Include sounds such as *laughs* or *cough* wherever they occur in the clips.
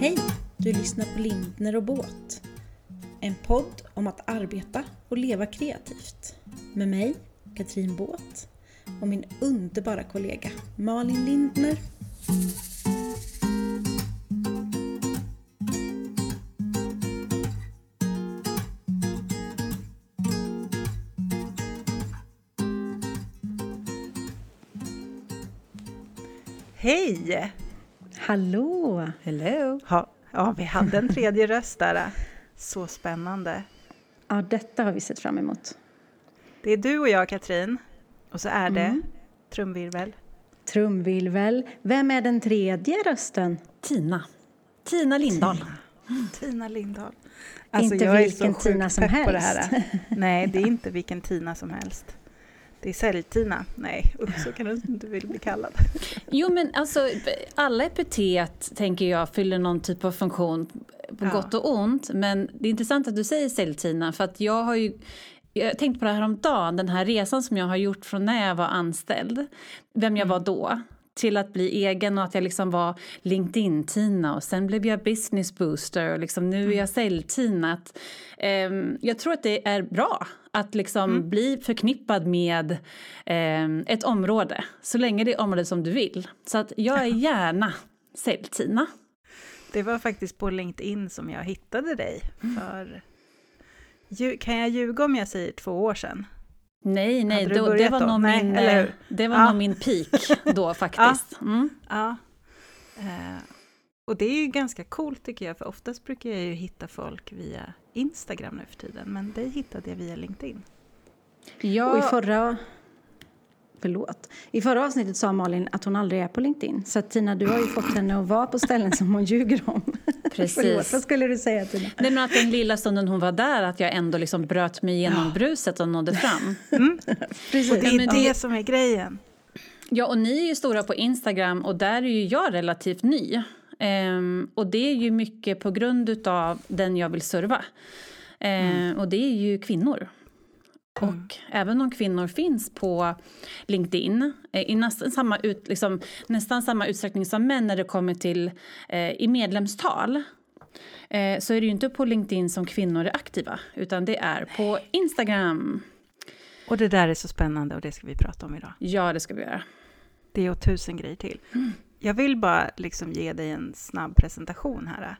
Hej! Du lyssnar på Lindner och Båt. En podd om att arbeta och leva kreativt. Med mig, Katrin Båt och min underbara kollega Malin Lindner. Hej! Hallå! Hello! Ha, ja, vi hade en tredje röst där. Så spännande. Ja, detta har vi sett fram emot. Det är du och jag, Katrin. Och så är det Mm. trumvirvel. Trumvirvel. Vem är den tredje rösten? Tina. Tina Lindahl. Tina Lindahl. Inte jag är vilken så Tina som pepp på det helst. här. Nej, det är *laughs* inte vilken Tina som helst. Det är Säljtina. Nej, usch, så kan du inte vill bli kallad. Jo, men alltså alla epitet tänker jag fyller någon typ av funktion på Ja. gott och ont. Men det är intressant att du säger Säljtina för att jag har ju jag tänkte på det här om dagen, den här resan som jag har gjort från när jag var anställd, vem jag var då, till att bli egen och att jag liksom var LinkedIn-Tina och sen blev jag business booster och liksom nu är jag sälj-Tina. Att, ehm, jag tror att det är bra att liksom bli förknippad med ehm, ett område, så länge det är området som du vill. Så att jag är gärna sälj-Tina. Det var faktiskt på LinkedIn som jag hittade dig för... Lju- Kan jag ljuga om jag säger två år sedan? Nej, nej, då, det var då? nog Nej, min, eller eh, det var Ja. nog min peak *laughs* då faktiskt. Mm. Ja. Eh, och det är ju ganska coolt tycker jag, för oftast brukar jag ju hitta folk via Instagram nu för tiden, men dig hittade jag via LinkedIn. Ja, Och i förra... Förlåt. I förra avsnittet sa Malin att hon aldrig är på LinkedIn. Så Tina, du har ju fått henne att vara på ställen som hon ljuger om. *laughs* Precis. Förlåt, vad skulle du säga Tina? Nej, men att den lilla stunden hon var där, att jag ändå liksom bröt mig igenom bruset och nådde fram. Precis. Och det är men det det- som är grejen. Ja, och ni är ju stora på Instagram och där är ju jag relativt ny. Ehm, och det är ju mycket på grund av den jag vill serva. Ehm, Och det är ju kvinnor. Och även om kvinnor finns på LinkedIn eh, i nästan samma, ut, liksom, nästan samma utsträckning som män när det kommer till eh, i medlemstal eh, så är det ju inte på LinkedIn som kvinnor är aktiva utan det är på Instagram. Och det där är så spännande och det ska vi prata om idag. Ja, det ska vi göra. Det och tusen grejer till. Jag vill bara liksom ge dig en snabb presentation här.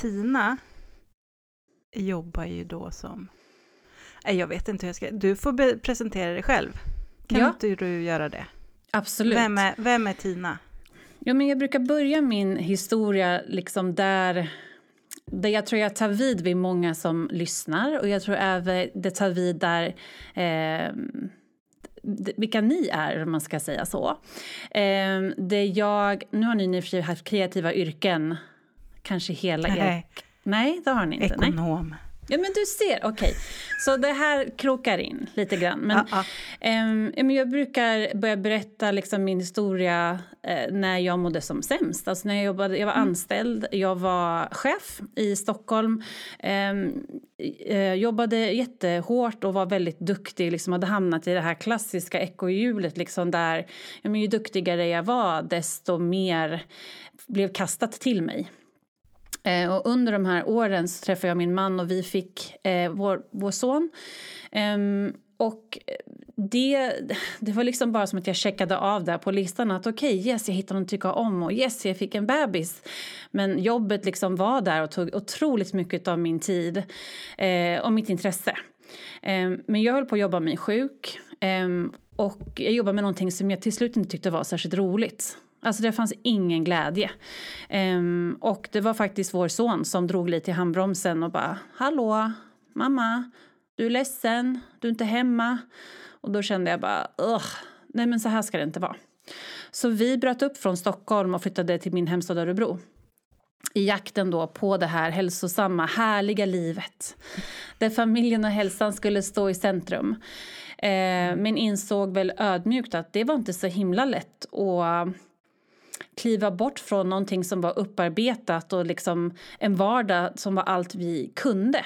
Tina jobbar ju då som... Nej, jag vet inte hur jag ska... Du får presentera dig själv. Kan Ja. inte du göra det? Absolut. Vem är, vem är Tina? Ja, men jag brukar börja min historia liksom där, där jag tror jag tar vid vid många som lyssnar och jag tror även det tar vid där eh, vilka ni är, om man ska säga så. Eh, det jag, nu har ni i och för sig haft kreativa yrken, kanske hela er... Nej, Nej, det har ni inte. Nej. Ja, men du ser, okej. Så det här krokar in lite grann. Men. Ehm, ja, men jag brukar börja berätta liksom min historia eh, när jag mådde som sämst. Alltså när jag, jobbade, jag var anställd, jag var chef i Stockholm. Ehm, eh, jobbade jättehårt och var väldigt duktig. Liksom hade hamnat i det här klassiska ekorrhjulet liksom där ja, men ju duktigare jag var desto mer blev kastat till mig. Eh, och under de här åren så träffade jag min man och vi fick eh, vår, vår son. Ehm, och det, det var liksom bara som att jag checkade av där på listan att okej, yes, jag hittade någon att tycka om och yes, jag fick en bebis. Men jobbet liksom var där och tog otroligt mycket av min tid eh, och mitt intresse. Eh, men jag höll på att jobba mig sjuk eh, och jag jobbade med någonting som jag till slut inte tyckte var särskilt roligt. Alltså det fanns ingen glädje. Um, och det var faktiskt vår son som drog lite i handbromsen och bara Hallå, mamma, du är ledsen, du är inte hemma. Och då kände jag bara Ugh, nej men så här ska det inte vara. Så vi bröt upp från Stockholm och flyttade till min hemstad Örebro i jakten då på det här hälsosamma, härliga livet där familjen och hälsan skulle stå i centrum. Eh, men insåg väl ödmjukt att det var inte så himla lätt att kliva bort från någonting som var upparbetat och liksom en vardag som var allt vi kunde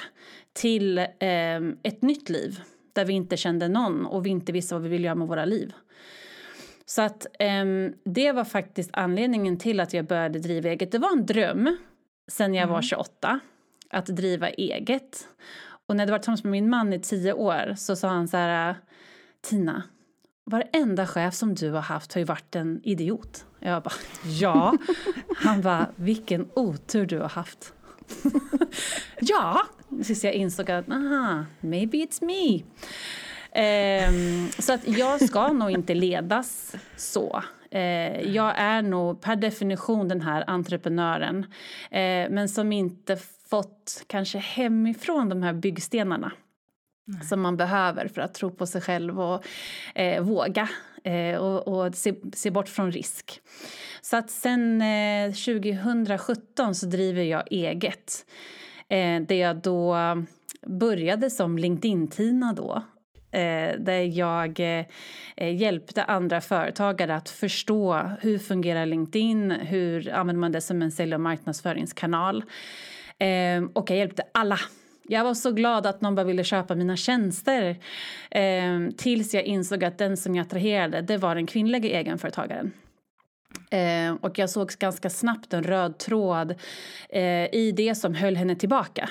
till eh, ett nytt liv där vi inte kände någon och vi inte visste vad vi ville göra med våra liv. Så att ehm, det var faktiskt anledningen till att jag började driva eget. Det var en dröm, sen jag var 28 att driva eget. Och när jag hade varit tillsammans med min man i tio år så sa han så här Tina, varenda chef som du har haft har ju varit en idiot. Jag bara, ja. Han bara, vilken otur du har haft. *laughs* ja, tills jag insåg att, aha, maybe it's me. Um, så att jag ska nog inte ledas så. Uh, jag är nog per definition den här entreprenören uh, men som inte fått kanske hemifrån de här byggstenarna Nej. som man behöver för att tro på sig själv och uh, våga Eh, och, och se, se, bort från risk. Så att sen eh, 2017 så driver jag eget. Eh, där jag då började som LinkedIn-Tina då där jag hjälpte andra företagare att förstå hur fungerar LinkedIn, hur använder man det som en sälj och marknadsföringskanal. Och jag hjälpte alla jag var så glad att någon bara ville köpa mina tjänster eh, tills jag insåg att den som jag attraherade det var den kvinnliga egenföretagaren. Eh, och jag såg ganska snabbt en röd tråd eh, i det som höll henne tillbaka.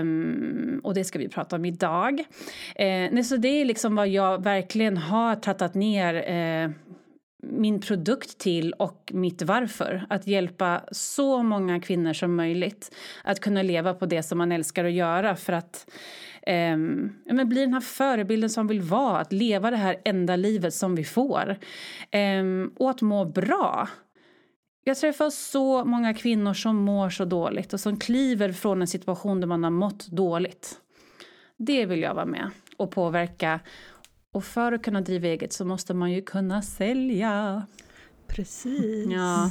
Um, och det ska vi prata om idag. Uh, nej, så det är liksom vad jag verkligen har trattat ner uh, min produkt till och mitt varför. Att hjälpa så många kvinnor som möjligt att kunna leva på det som man älskar att göra för att eh, men bli den här förebilden som vill vara, att leva det här enda livet som vi får. Eh, och att må bra. Jag träffar så många kvinnor som mår så dåligt och som kliver från en situation där man har mått dåligt. Det vill jag vara med och påverka. Och för att kunna driva eget så måste man ju kunna sälja. Precis. Ja.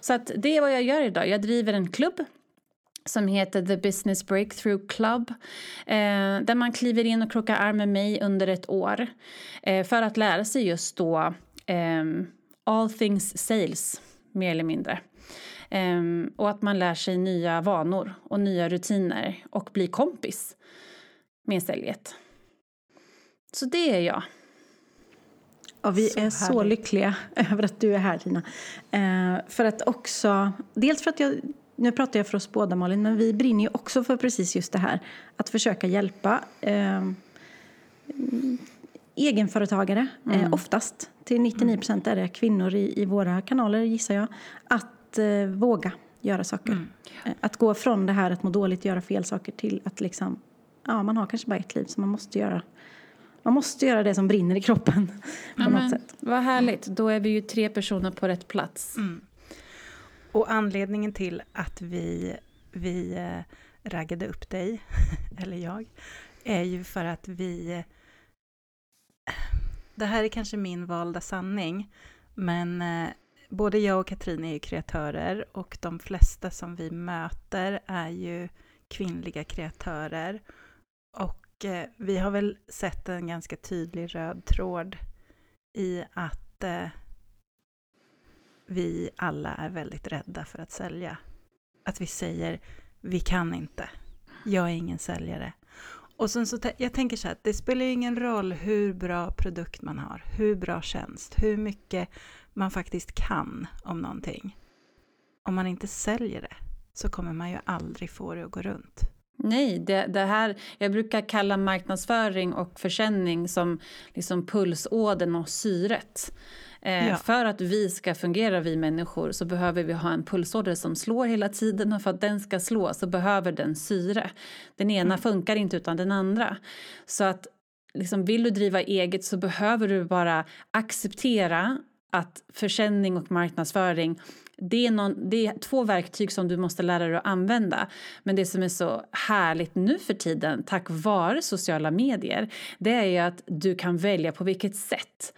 Så att det är vad jag gör idag. Jag driver en klubb som heter The Business Breakthrough Club. Eh, där man kliver in och krokar arm med mig under ett år. Eh, för att lära sig just då eh, all things sales mer eller mindre. Um, och att man lär sig nya vanor och nya rutiner och blir kompis med säljet. Så det är jag. Och vi så är härligt. så lyckliga *laughs* över att du är här, Tina. Uh, för att också, dels för att jag, nu pratar jag för oss båda Malin, men vi brinner ju också för precis just det här. Att försöka hjälpa uh, egenföretagare, mm. eh, oftast. Till 99 procent är det kvinnor i, i våra kanaler, gissar jag. Att eh, våga göra saker. Mm. Eh, att gå från det här att må dåligt, göra fel saker till att liksom, ja, man har kanske bara ett liv så man måste göra man måste göra det som brinner i kroppen. *laughs* på något sätt. Vad härligt, då är vi ju tre personer på rätt plats. Mm. Och anledningen till att vi, vi eh, raggade upp dig, *laughs* eller jag, är ju för att vi det här är kanske min valda sanning, men eh, både jag och Katrin är ju kreatörer och de flesta som vi möter är ju kvinnliga kreatörer. Och eh, vi har väl sett en ganska tydlig röd tråd i att eh, vi alla är väldigt rädda för att sälja. Att vi säger, vi kan inte, jag är ingen säljare. Och sen så, jag tänker så här, det spelar ju ingen roll hur bra produkt man har, hur bra tjänst, hur mycket man faktiskt kan om någonting. Om man inte säljer det så kommer man ju aldrig få det att gå runt. Nej, det, det, här, jag brukar kalla marknadsföring och försäljning som liksom pulsådern och syret. Eh, ja. För att vi ska fungera, vi människor, så behöver vi ha en pulsåder som slår hela tiden och för att den ska slå så behöver den syre. Den ena mm. funkar inte utan den andra. Så att liksom, vill du driva eget så behöver du bara acceptera att försäljning och marknadsföring det är, någon, det är två verktyg som du måste lära dig att använda. Men det som är så härligt nu för tiden, tack vare sociala medier, det är ju att du kan välja på vilket sätt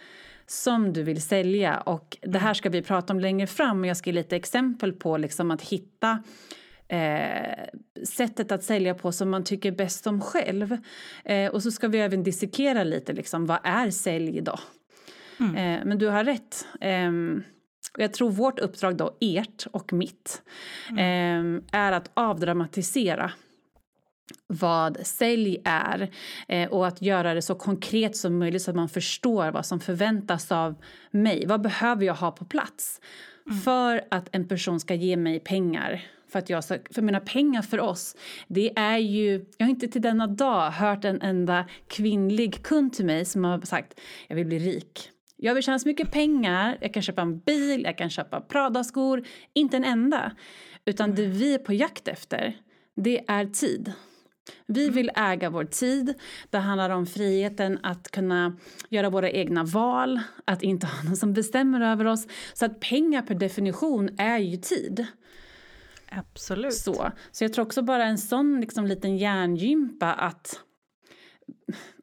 som du vill sälja. Och det här ska vi prata om längre fram, och jag ska ge lite exempel på liksom att hitta Eh, sättet att sälja på som man tycker bäst om själv. Eh, och så ska vi även dissekera lite, liksom, vad är sälj då? Mm. Eh, men du har rätt. Ehm, jag tror vårt uppdrag då, ert och mitt, mm. Ehm, är att avdramatisera vad sälj är eh, och att göra det så konkret som möjligt så att man förstår vad som förväntas av mig. Vad behöver jag ha på plats mm. för att en person ska ge mig pengar? För, att jag för mina pengar för oss, det är ju... Jag har inte till denna dag hört en enda kvinnlig kund till mig som har sagt jag vill bli rik. Jag vill tjäna så mycket pengar, jag kan köpa en bil, jag kan köpa Prada-skor. Inte en enda. Utan det vi är på jakt efter, det är tid. Vi mm. vill äga vår tid. Det handlar om friheten att kunna göra våra egna val, att inte ha någon som bestämmer över oss. Så att pengar per definition är ju tid. Absolut. Så, så jag tror också bara en sån liksom, liten hjärngympa att,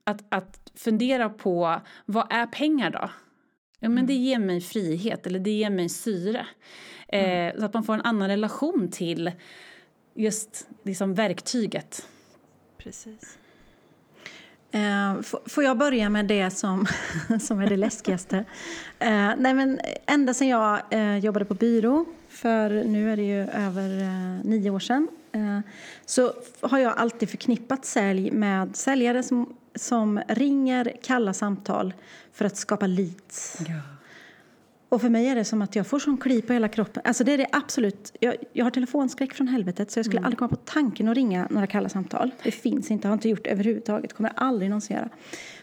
att, att fundera på vad är pengar då? Ja, men det mm. ger mig frihet eller det ger mig syre. Eh, mm. så att man får en annan relation till just liksom, verktyget. Precis. Eh, får jag börja med det som, *laughs* som är det läskigaste? *laughs* Eh, nej men, ända sedan jag eh, jobbade på byrå, för nu är det ju över eh, nio år sedan eh, så har jag alltid förknippat sälj med säljare som, som ringer kalla samtal för att skapa leads. Ja. Och för mig är det som att jag får sån kli på hela kroppen. Alltså det är det absolut. Jag, jag har telefonskräck från helvetet så jag skulle mm. aldrig komma på tanken att ringa några kalla samtal. Det finns inte, har inte gjort överhuvudtaget, kommer aldrig någonsin göra.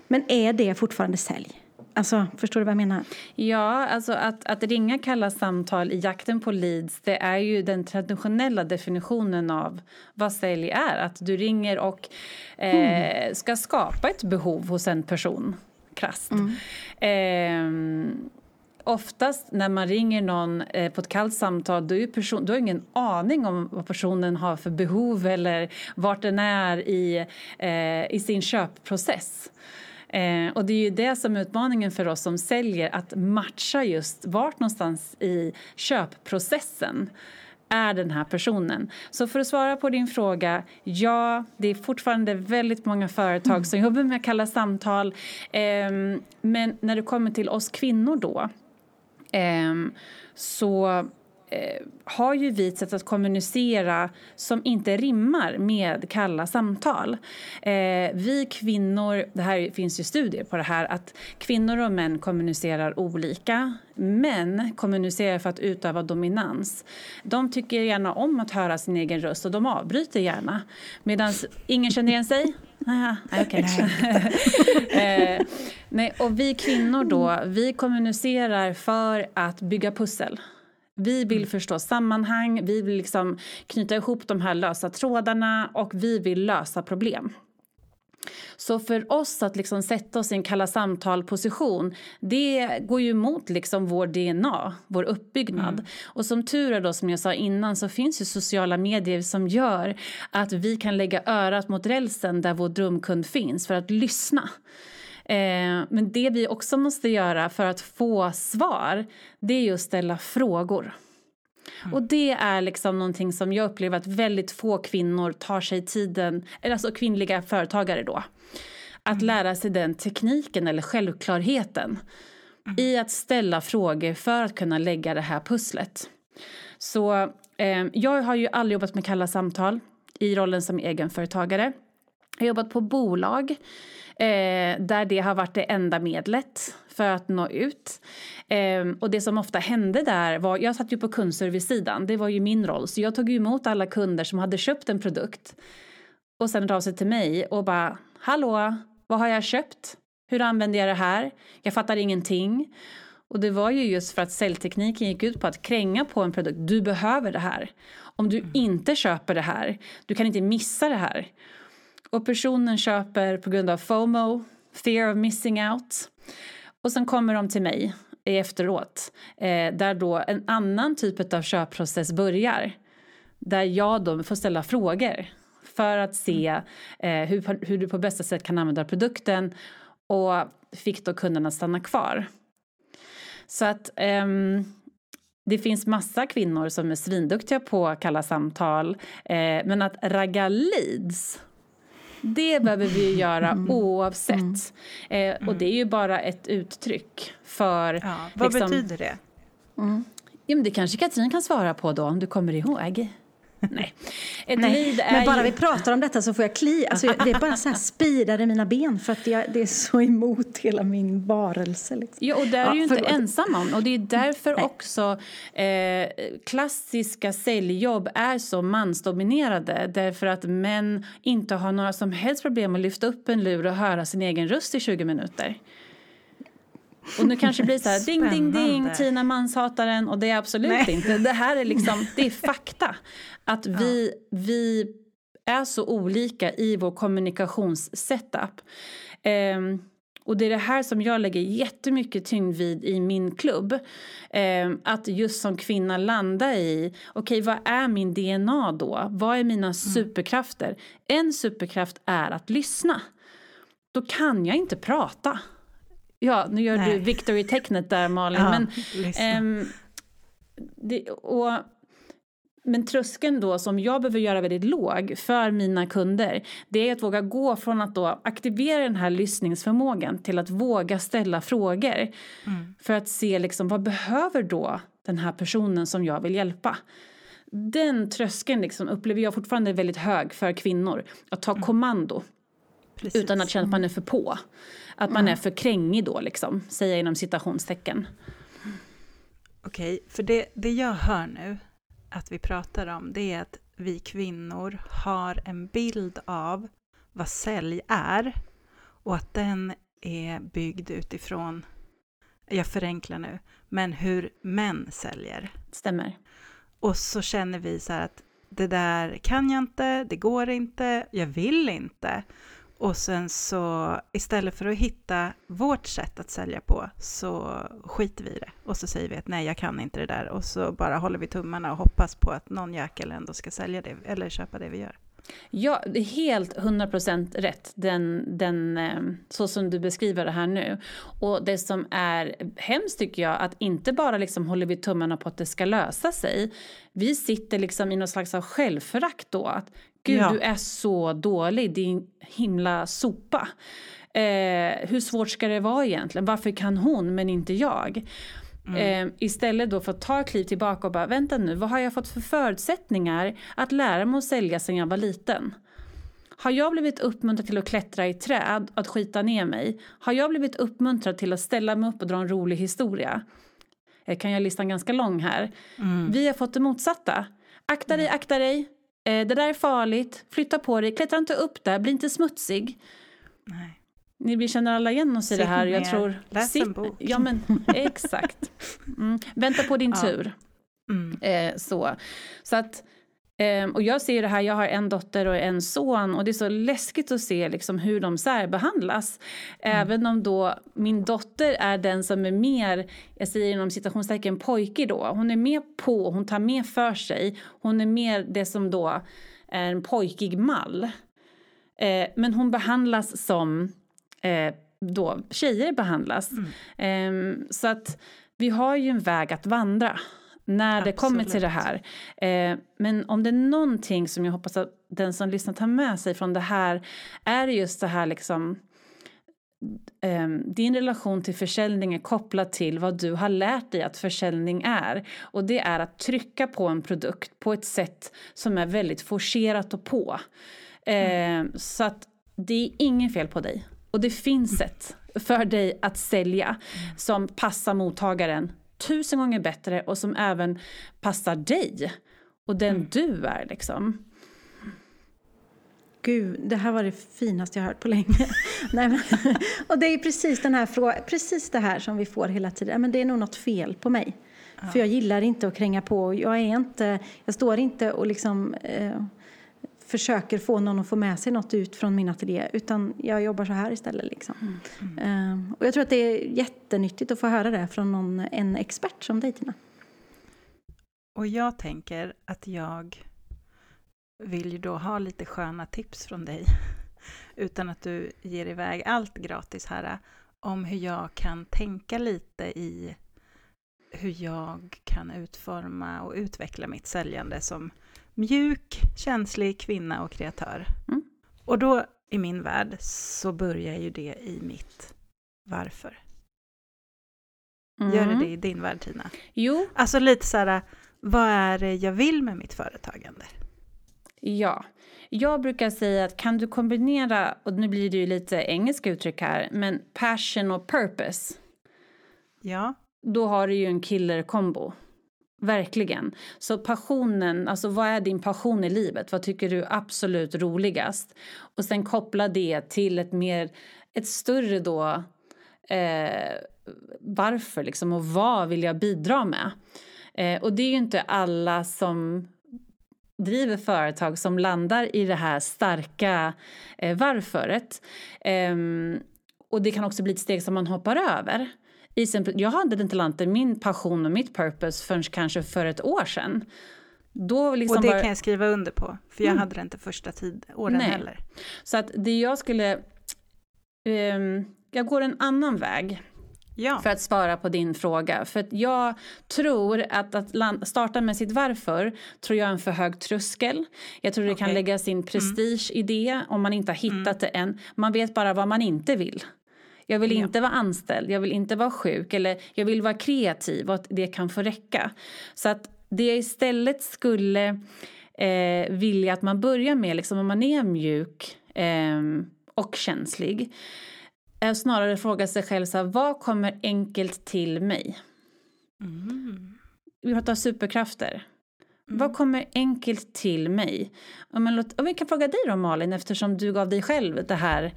Men är det fortfarande sälj? Alltså, förstår du vad jag menar? Ja, alltså att, att ringa kalla samtal i jakten på leads det är ju den traditionella definitionen av vad sälj är. Att du ringer och eh, mm. ska skapa ett behov hos en person, krasst. Mm. Eh, oftast när man ringer någon eh, på ett kallt samtal då, är person, då har ingen aning om vad personen har för behov eller vart den är i, eh, i sin köpprocess. Eh, och det är ju det som är utmaningen för oss som säljer, att matcha just vart någonstans i köpprocessen är den här personen. Så för att svara på din fråga, ja, det är fortfarande väldigt många företag mm. som jobbar med kalla samtal. Eh, men när det kommer till oss kvinnor då, eh, så Eh, har ju vi ett sätt att kommunicera som inte rimmar med kalla samtal. Eh, vi kvinnor, det här finns ju studier på det här, att kvinnor och män kommunicerar olika. Män kommunicerar för att utöva dominans. De tycker gärna om att höra sin egen röst och de avbryter gärna. Medan ingen känner igen sig. Aha, okay. *laughs* *laughs* eh, nej, och vi kvinnor då, vi kommunicerar för att bygga pussel. Vi vill mm. förstå sammanhang, vi vill liksom knyta ihop de här lösa trådarna och vi vill lösa problem. Så för oss att liksom sätta oss i en kalla samtal-position det går ju emot liksom vår DNA, vår uppbyggnad. Mm. Och som tur är, då, som jag sa innan, så finns ju sociala medier som gör att vi kan lägga örat mot rälsen där vår drömkund finns för att lyssna. Eh, men det vi också måste göra för att få svar det är ju att ställa frågor. Mm. Och det är liksom någonting som jag upplever att väldigt få kvinnor tar sig tiden, eller alltså kvinnliga företagare då, att mm. lära sig den tekniken eller självklarheten mm. i att ställa frågor för att kunna lägga det här pusslet. Så eh, jag har ju aldrig jobbat med kalla samtal i rollen som egenföretagare. Jag har jobbat på bolag eh, där det har varit det enda medlet för att nå ut. Eh, och det som ofta hände där var, jag satt ju på kundservice-sidan, det var ju min roll, så jag tog emot alla kunder som hade köpt en produkt och sen av sig till mig och bara, hallå, vad har jag köpt? Hur använder jag det här? Jag fattar ingenting. Och det var ju just för att säljtekniken gick ut på att kränga på en produkt. Du behöver det här. Om du mm. inte köper det här, du kan inte missa det här och personen köper på grund av FOMO, fear of missing out. Och sen kommer de till mig efteråt eh, där då en annan typ av köpprocess börjar. Där jag då får ställa frågor för att se eh, hur, hur du på bästa sätt kan använda produkten och fick då kunderna stanna kvar. Så att ehm, det finns massa kvinnor som är svinduktiga på kalla samtal eh, men att ragga leads det behöver vi göra mm. oavsett. Mm. Eh, och det är ju bara ett uttryck för... Ja, vad liksom, betyder det? Mm. Ja, men det kanske Katrin kan svara på då, om du kommer ihåg. *laughs* Nej. Ett Nej, är men bara ju... vi pratar om detta så får jag kli. Alltså, det är bara så här spidar i mina ben för att jag, det är så emot hela min varelse. Liksom. Ja, och där är Ja, ju inte ensam om. Och det är därför Nej. också eh, klassiska säljjobb är så mansdominerade. Därför att män inte har några som helst problem att lyfta upp en lur och höra sin egen röst i 20 minuter. Och nu kanske det blir så här, ding, ding, ding. Tina manshataren. Och det är absolut Nej. inte. Det här är liksom, det är *laughs* fakta. Att vi, vi är så olika i vår kommunikationssetup. Ehm, och det är det här som jag lägger jättemycket tyngd vid i min klubb. Ehm, att just som kvinna landa i, okej vad är min DNA då? Vad är mina superkrafter? En superkraft är att lyssna. Då kan jag inte prata. Ja, nu gör Nej. du victory-tecknet där Malin. Ja, men, ehm, det, och, men tröskeln då som jag behöver göra väldigt låg för mina kunder det är att våga gå från att då aktivera den här lyssningsförmågan till att våga ställa frågor. Mm. För att se liksom, vad behöver då den här personen som jag vill hjälpa. Den tröskeln liksom upplever jag fortfarande är väldigt hög för kvinnor. Att ta kommando Precis. utan att känna att man är för på. Att man är för krängig då, liksom, säger jag inom citationstecken. Okej, för det, det jag hör nu att vi pratar om det är att vi kvinnor har en bild av vad sälj är och att den är byggd utifrån, jag förenklar nu, men hur män säljer. Stämmer. Och så känner vi så här att det där kan jag inte, det går inte, jag vill inte. Och sen så istället för att hitta vårt sätt att sälja på så skiter vi i det. Och så säger vi att nej, jag kan inte det där. Och så bara håller vi tummarna och hoppas på att någon jäkel ändå ska sälja det eller köpa det vi gör. Ja, det är helt 100% rätt, den, den, eh, så som du beskriver det här nu. Och det som är hemskt tycker jag, att inte bara liksom håller vi tummarna på att det ska lösa sig. Vi sitter liksom i någon slags av självförakt då. Att gud, Ja. du är så dålig, din himla sopa. Eh, hur svårt ska det vara egentligen? Varför kan hon men inte jag? Eh, istället då för att ta ett kliv tillbaka och bara vänta nu, vad har jag fått för förutsättningar att lära mig att sälja sedan jag var liten? Har jag blivit uppmuntrad till att klättra i träd, att skita ner mig? Har jag blivit uppmuntrad till att ställa mig upp och dra en rolig historia? Eh, kan jag listan ganska lång här. Vi har fått det motsatta. Akta dig, akta dig. Eh, det där är farligt. Flytta på dig. Klättra inte upp där. Bli inte smutsig. Nej. Ni vi känner alla igen oss i det här. Jag tror, läs en bok. Ja, men *laughs* exakt. Mm. Vänta på din Ja. tur. Mm. Eh, så. så att, ehm, och jag ser det här, jag har en dotter och en son och det är så läskigt att se liksom hur de särbehandlas. Även om då min dotter är den som är mer, jag säger inom citationstecken pojkig då, hon är mer på, hon tar mer för sig, hon är mer det som då är en pojkig mall. Eh, men hon behandlas som eh, då tjejer behandlas. Ehm, så att vi har ju en väg att vandra när det kommer till det här. Eh, men om det är någonting som jag hoppas att den som lyssnar tar med sig från det här är just det här liksom ehm, din relation till försäljning är kopplad till vad du har lärt dig att försäljning är. Och det är att trycka på en produkt på ett sätt som är väldigt forcerat och på. Eh, Så att det är inget fel på dig. Och det finns sätt för dig att sälja som passar mottagaren tusen gånger bättre och som även passar dig och den du är. Liksom. Gud, det här var det finaste jag hört på länge. *laughs* Nej, men, och det är precis, den här frågan, precis det här som vi får hela tiden. Ja, Men det är nog något fel på mig. För jag gillar inte att kränga på. Jag, är inte, jag står inte och liksom, eh, försöker få någon att få med sig något ut från min ateljé. Utan jag jobbar så här istället. Liksom. Eh, och jag tror att det är jättenyttigt att få höra det från någon, en expert som dig, Tina. Och jag tänker att jag vill ju då ha lite sköna tips från dig, *laughs* utan att du ger iväg allt gratis här, om hur jag kan tänka lite i hur jag kan utforma och utveckla mitt säljande som mjuk, känslig kvinna och kreatör. Mm. Och då i min värld så börjar ju det i mitt varför. Gör det det i din värld Tina? Jo, Alltså lite så här, vad är det jag vill med mitt företagande? Ja. Jag brukar säga att kan du kombinera, och nu blir det ju lite engelska uttryck här, men passion och purpose. Ja. Då har du ju en killer-kombo. Verkligen. Så passionen, alltså vad är din passion i livet? Vad tycker du är absolut roligast? Och sen koppla det till ett mer, ett större då, eh, varför liksom och vad vill jag bidra med? Eh, och det är ju inte alla som driver företag som landar i det här starka eh, varföret. Eh, och det kan också bli ett steg som man hoppar över. I sin, jag hade inte min passion och mitt purpose förrän kanske för ett år sedan. Då liksom och det var... kan jag skriva under på, för jag mm. hade det inte första tid, åren Nej. heller. Så att det jag skulle... Um, jag går en annan väg Ja. För att svara på din fråga. För jag tror att att starta med sitt varför tror jag är en för hög tröskel. Jag tror det okay. kan lägga sin mm. prestige mm. i det om man inte har hittat mm. det än. Man vet bara vad man inte vill. Jag vill inte vara anställd, jag vill inte vara sjuk eller jag vill vara kreativ och att det kan få räcka. Så att det jag istället skulle eh, vilja att man börjar med, liksom, om man är mjuk eh, och känslig är snarare fråga sig själv så här, vad kommer enkelt till mig? Mm. Vi pratar superkrafter. Mm. Vad kommer enkelt till mig? Och, men låt, och vi kan fråga dig då Malin, eftersom du gav dig själv det här,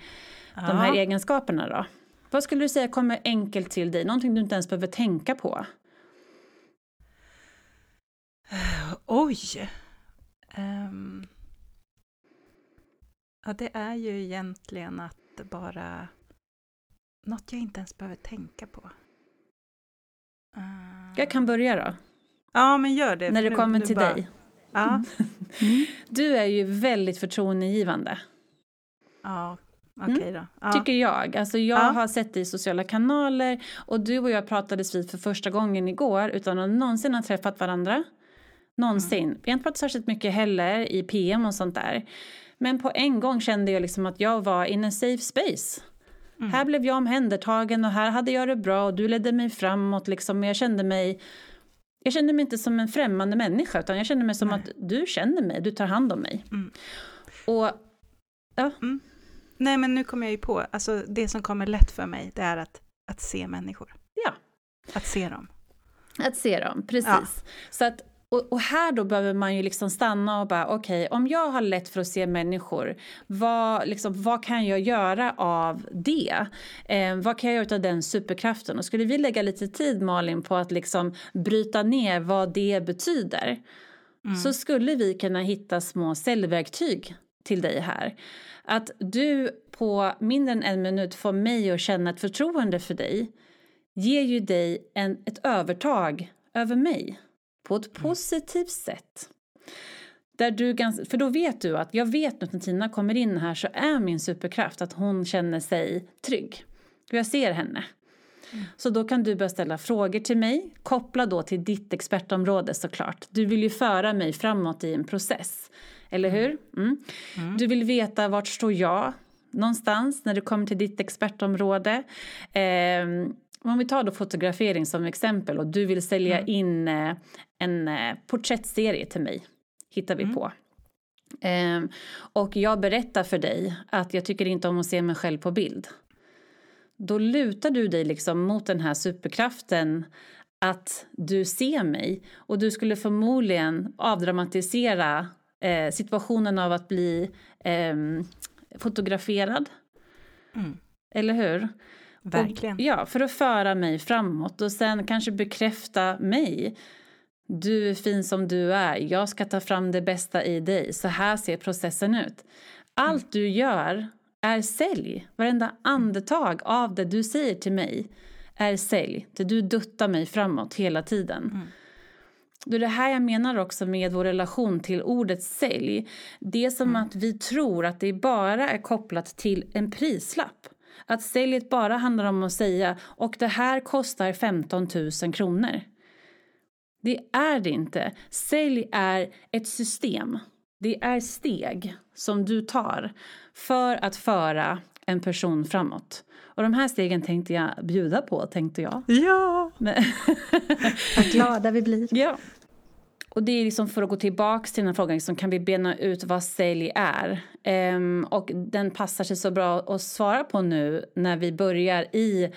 ja. de här egenskaperna. Då. Vad skulle du säga kommer enkelt till dig? Någonting du inte ens behöver tänka på? *sighs* Oj! Um, ja, det är ju egentligen att bara något jag inte ens behöver tänka på. Uh... Jag kan börja då. Ja, men gör det. När det kommer till bara... dig. Ja. *laughs* Mm. Du är ju väldigt förtroendegivande. Ja, okej okay då. Ja. Tycker jag. Alltså jag ja. har sett dig i sociala kanaler och du och jag pratades vid för första gången igår utan att någonsin ha träffat varandra. Någonsin. Mm. Vi har inte pratat särskilt mycket heller i PM och sånt där. Men på en gång kände jag liksom att jag var in a safe space. Mm. Här blev jag omhändertagen och här hade jag det bra och du ledde mig framåt. Liksom. Jag kände mig jag kände mig inte som en främmande människa utan jag kände mig som Nej. att du känner mig, du tar hand om mig. Mm. Och, ja. Nej men nu kommer jag ju på, alltså det som kommer lätt för mig det är att, att se människor. Ja. Att se dem. Att se dem, precis. Ja. Så att och, och, här då behöver man ju liksom stanna och bara okej, okay, om jag har lätt för att se människor, vad, liksom, vad kan jag göra av det? Eh, vad kan jag göra av den superkraften? Och skulle vi lägga lite tid Malin på att liksom bryta ner vad det betyder mm. så skulle vi kunna hitta små säljverktyg till dig här. Att du på mindre än en minut får mig att känna ett förtroende för dig ger ju dig en, ett övertag över mig på ett mm. positivt sätt. Där du för då vet du att jag vet att när Tina kommer in här så är min superkraft att hon känner sig trygg. Jag ser henne. Mm. Så då kan du börja ställa frågor till mig, koppla då till ditt expertområde såklart. Du vill ju föra mig framåt i en process, eller mm. hur? Mm. Mm. Du vill veta vart står jag någonstans när det kommer till ditt expertområde. Eh, om vi tar då fotografering som exempel och du vill sälja mm. in eh, en eh, porträttserie till mig, hittar vi mm. på. Um, och jag berättar för dig att jag tycker inte om att se mig själv på bild. Då lutar du dig liksom mot den här superkraften att du ser mig och du skulle förmodligen avdramatisera eh, situationen av att bli eh, fotograferad. Mm. Eller hur? Verkligen. Och, ja, för att föra mig framåt och sen kanske bekräfta mig. Du är fin som du är. Jag ska ta fram det bästa i dig. Så här ser processen ut. Allt mm. du gör är sälj. Varenda andetag av det du säger till mig är sälj. Det du duttar mig framåt hela tiden. Mm. Det är det här jag menar också med vår relation till ordet sälj. Det är som mm. att vi tror att det bara är kopplat till en prislapp. Att säljet bara handlar om att säga och det här kostar 15 000 kronor. Det är det inte. Sälj är ett system. Det är steg som du tar för att föra en person framåt. Och de här stegen tänkte jag bjuda på, tänkte jag. Ja! Vad glada vi blir. Ja. Och det är liksom för att gå tillbaka till den här frågan, liksom, kan vi bena ut vad sälj är? Um, och den passar sig så bra att svara på nu när vi börjar i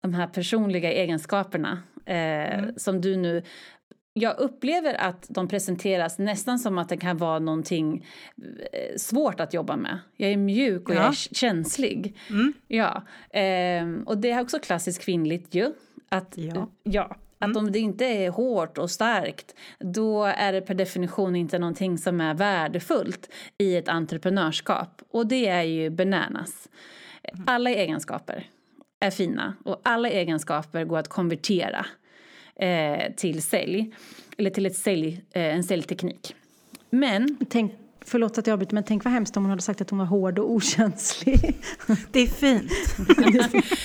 de här personliga egenskaperna eh, mm. som du nu jag upplever att de presenteras nästan som att det kan vara någonting eh, svårt att jobba med. Jag är mjuk och ja. jag är känslig. Mm. Ja. Eh, och det är också klassiskt kvinnligt ju. Att, ja. ja att mm. om det inte är hårt och starkt då är det per definition inte någonting som är värdefullt i ett entreprenörskap. Och det är ju bananas. Mm. Alla egenskaper är fina och alla egenskaper går att konvertera eh, till sälj, eller till ett sälj, eh, en säljteknik. Men... Tänk, förlåt att jag avbryter, men tänk vad hemskt om hon hade sagt att hon var hård och okänslig. *laughs* Det är fint.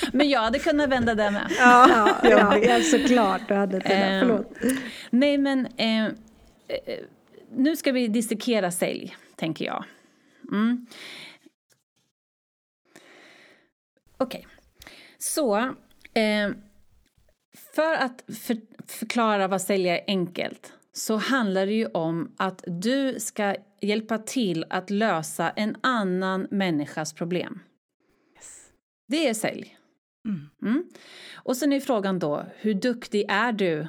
*laughs* men jag hade kunnat vända det med. Ja, ja, *laughs* ja såklart. Du hade kunnat. Eh, förlåt. Nej, men eh, nu ska vi dissekera sälj, tänker jag. Mm. Okej. Okay. Så, eh, för att för, förklara vad sälja är enkelt så handlar det ju om att du ska hjälpa till att lösa en annan människas problem. Yes. Det är sälj. Mm. Mm. Och sen är frågan då, hur duktig är du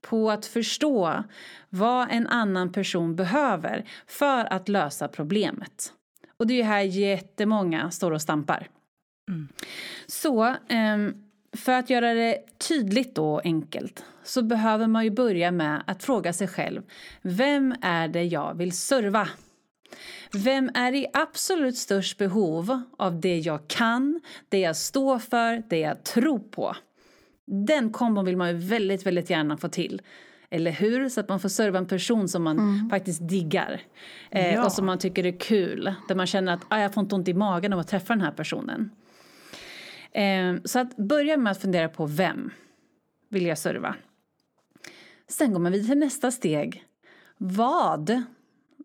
på att förstå vad en annan person behöver för att lösa problemet? Och det är här jättemånga står och stampar. Mm. Så um, för att göra det tydligt då enkelt så behöver man ju börja med att fråga sig själv vem är det jag vill serva? Vem är i absolut störst behov av det jag kan, det jag står för, det jag tror på? Den kombon vill man ju väldigt, väldigt gärna få till. Eller hur? Så att man får serva en person som man mm. faktiskt diggar. Eh, ja. Och som man tycker är kul. Där man känner att ah, jag får inte ont i magen av att träffa den här personen. Eh, så att börja med att fundera på vem vill jag serva. Sen går man vidare till nästa steg. Vad,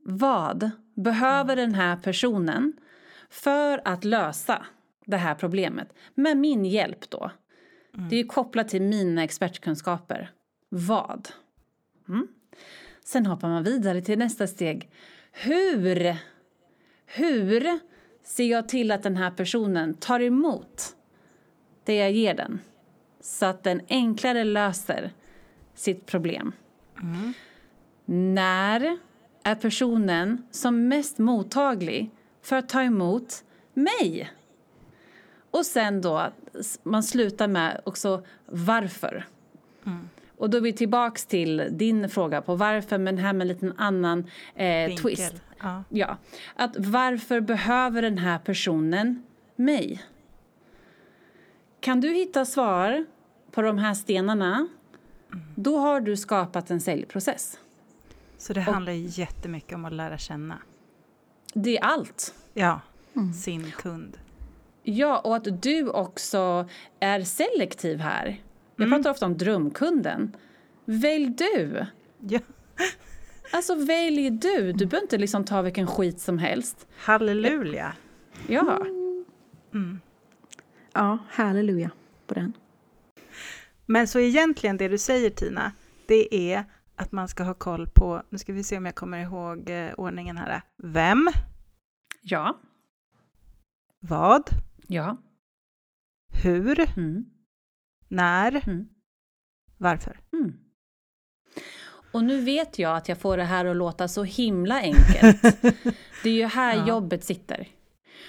vad behöver den här personen för att lösa det här problemet? Med min hjälp då. Mm. Det är kopplat till mina expertkunskaper. Vad? Mm. Sen hoppar man vidare till nästa steg. Hur? Hur ser jag till att den här personen tar emot det jag ger den så att den enklare löser sitt problem. Mm. När är personen som mest mottaglig för att ta emot mig? Och sen då, man slutar med också varför. Mm. Och då är vi tillbaks till din fråga på varför, men här med en liten annan eh, twist. Ja. ja. Att varför behöver den här personen mig? Kan du hitta svar på de här stenarna, då har du skapat en säljprocess. Så det handlar och, jättemycket om att lära känna? Det är allt. Ja, mm. sin kund. Ja, och att du också är selektiv här. Jag mm. pratar ofta om drömkunden. Välj du! Ja. Alltså välj du. Du behöver inte liksom ta vilken skit som helst. Halleluja! Ja. Mm. Ja, halleluja på den. Men så egentligen det du säger Tina, det är att man ska ha koll på, nu ska vi se om jag kommer ihåg eh, ordningen här. Vem? Ja. Vad? Ja. Hur? Mm. När? Mm. Varför? Mm. Och nu vet jag att jag får det här att låta så himla enkelt. *laughs* det är ju här ja. jobbet sitter.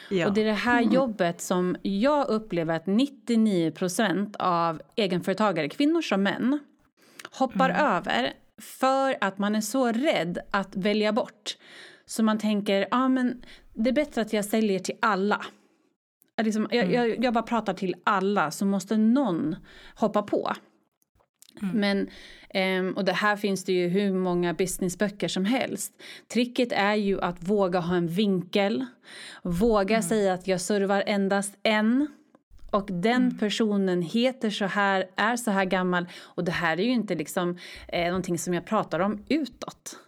Ja. Och det är det här mm. jobbet som jag upplever att 99% av egenföretagare, kvinnor som män, hoppar mm. över för att man är så rädd att välja bort. Så man tänker, ah, men det är bättre att jag säljer till alla. Liksom, mm. jag, jag, jag bara pratar till alla så måste någon hoppa på. Mm. Men, um, och det här finns det ju hur många businessböcker som helst. Tricket är ju att våga ha en vinkel. Våga mm. säga att jag servar endast en. Och den mm. personen heter så här, är så här gammal. Och det här är ju inte liksom eh, någonting som jag pratar om utåt.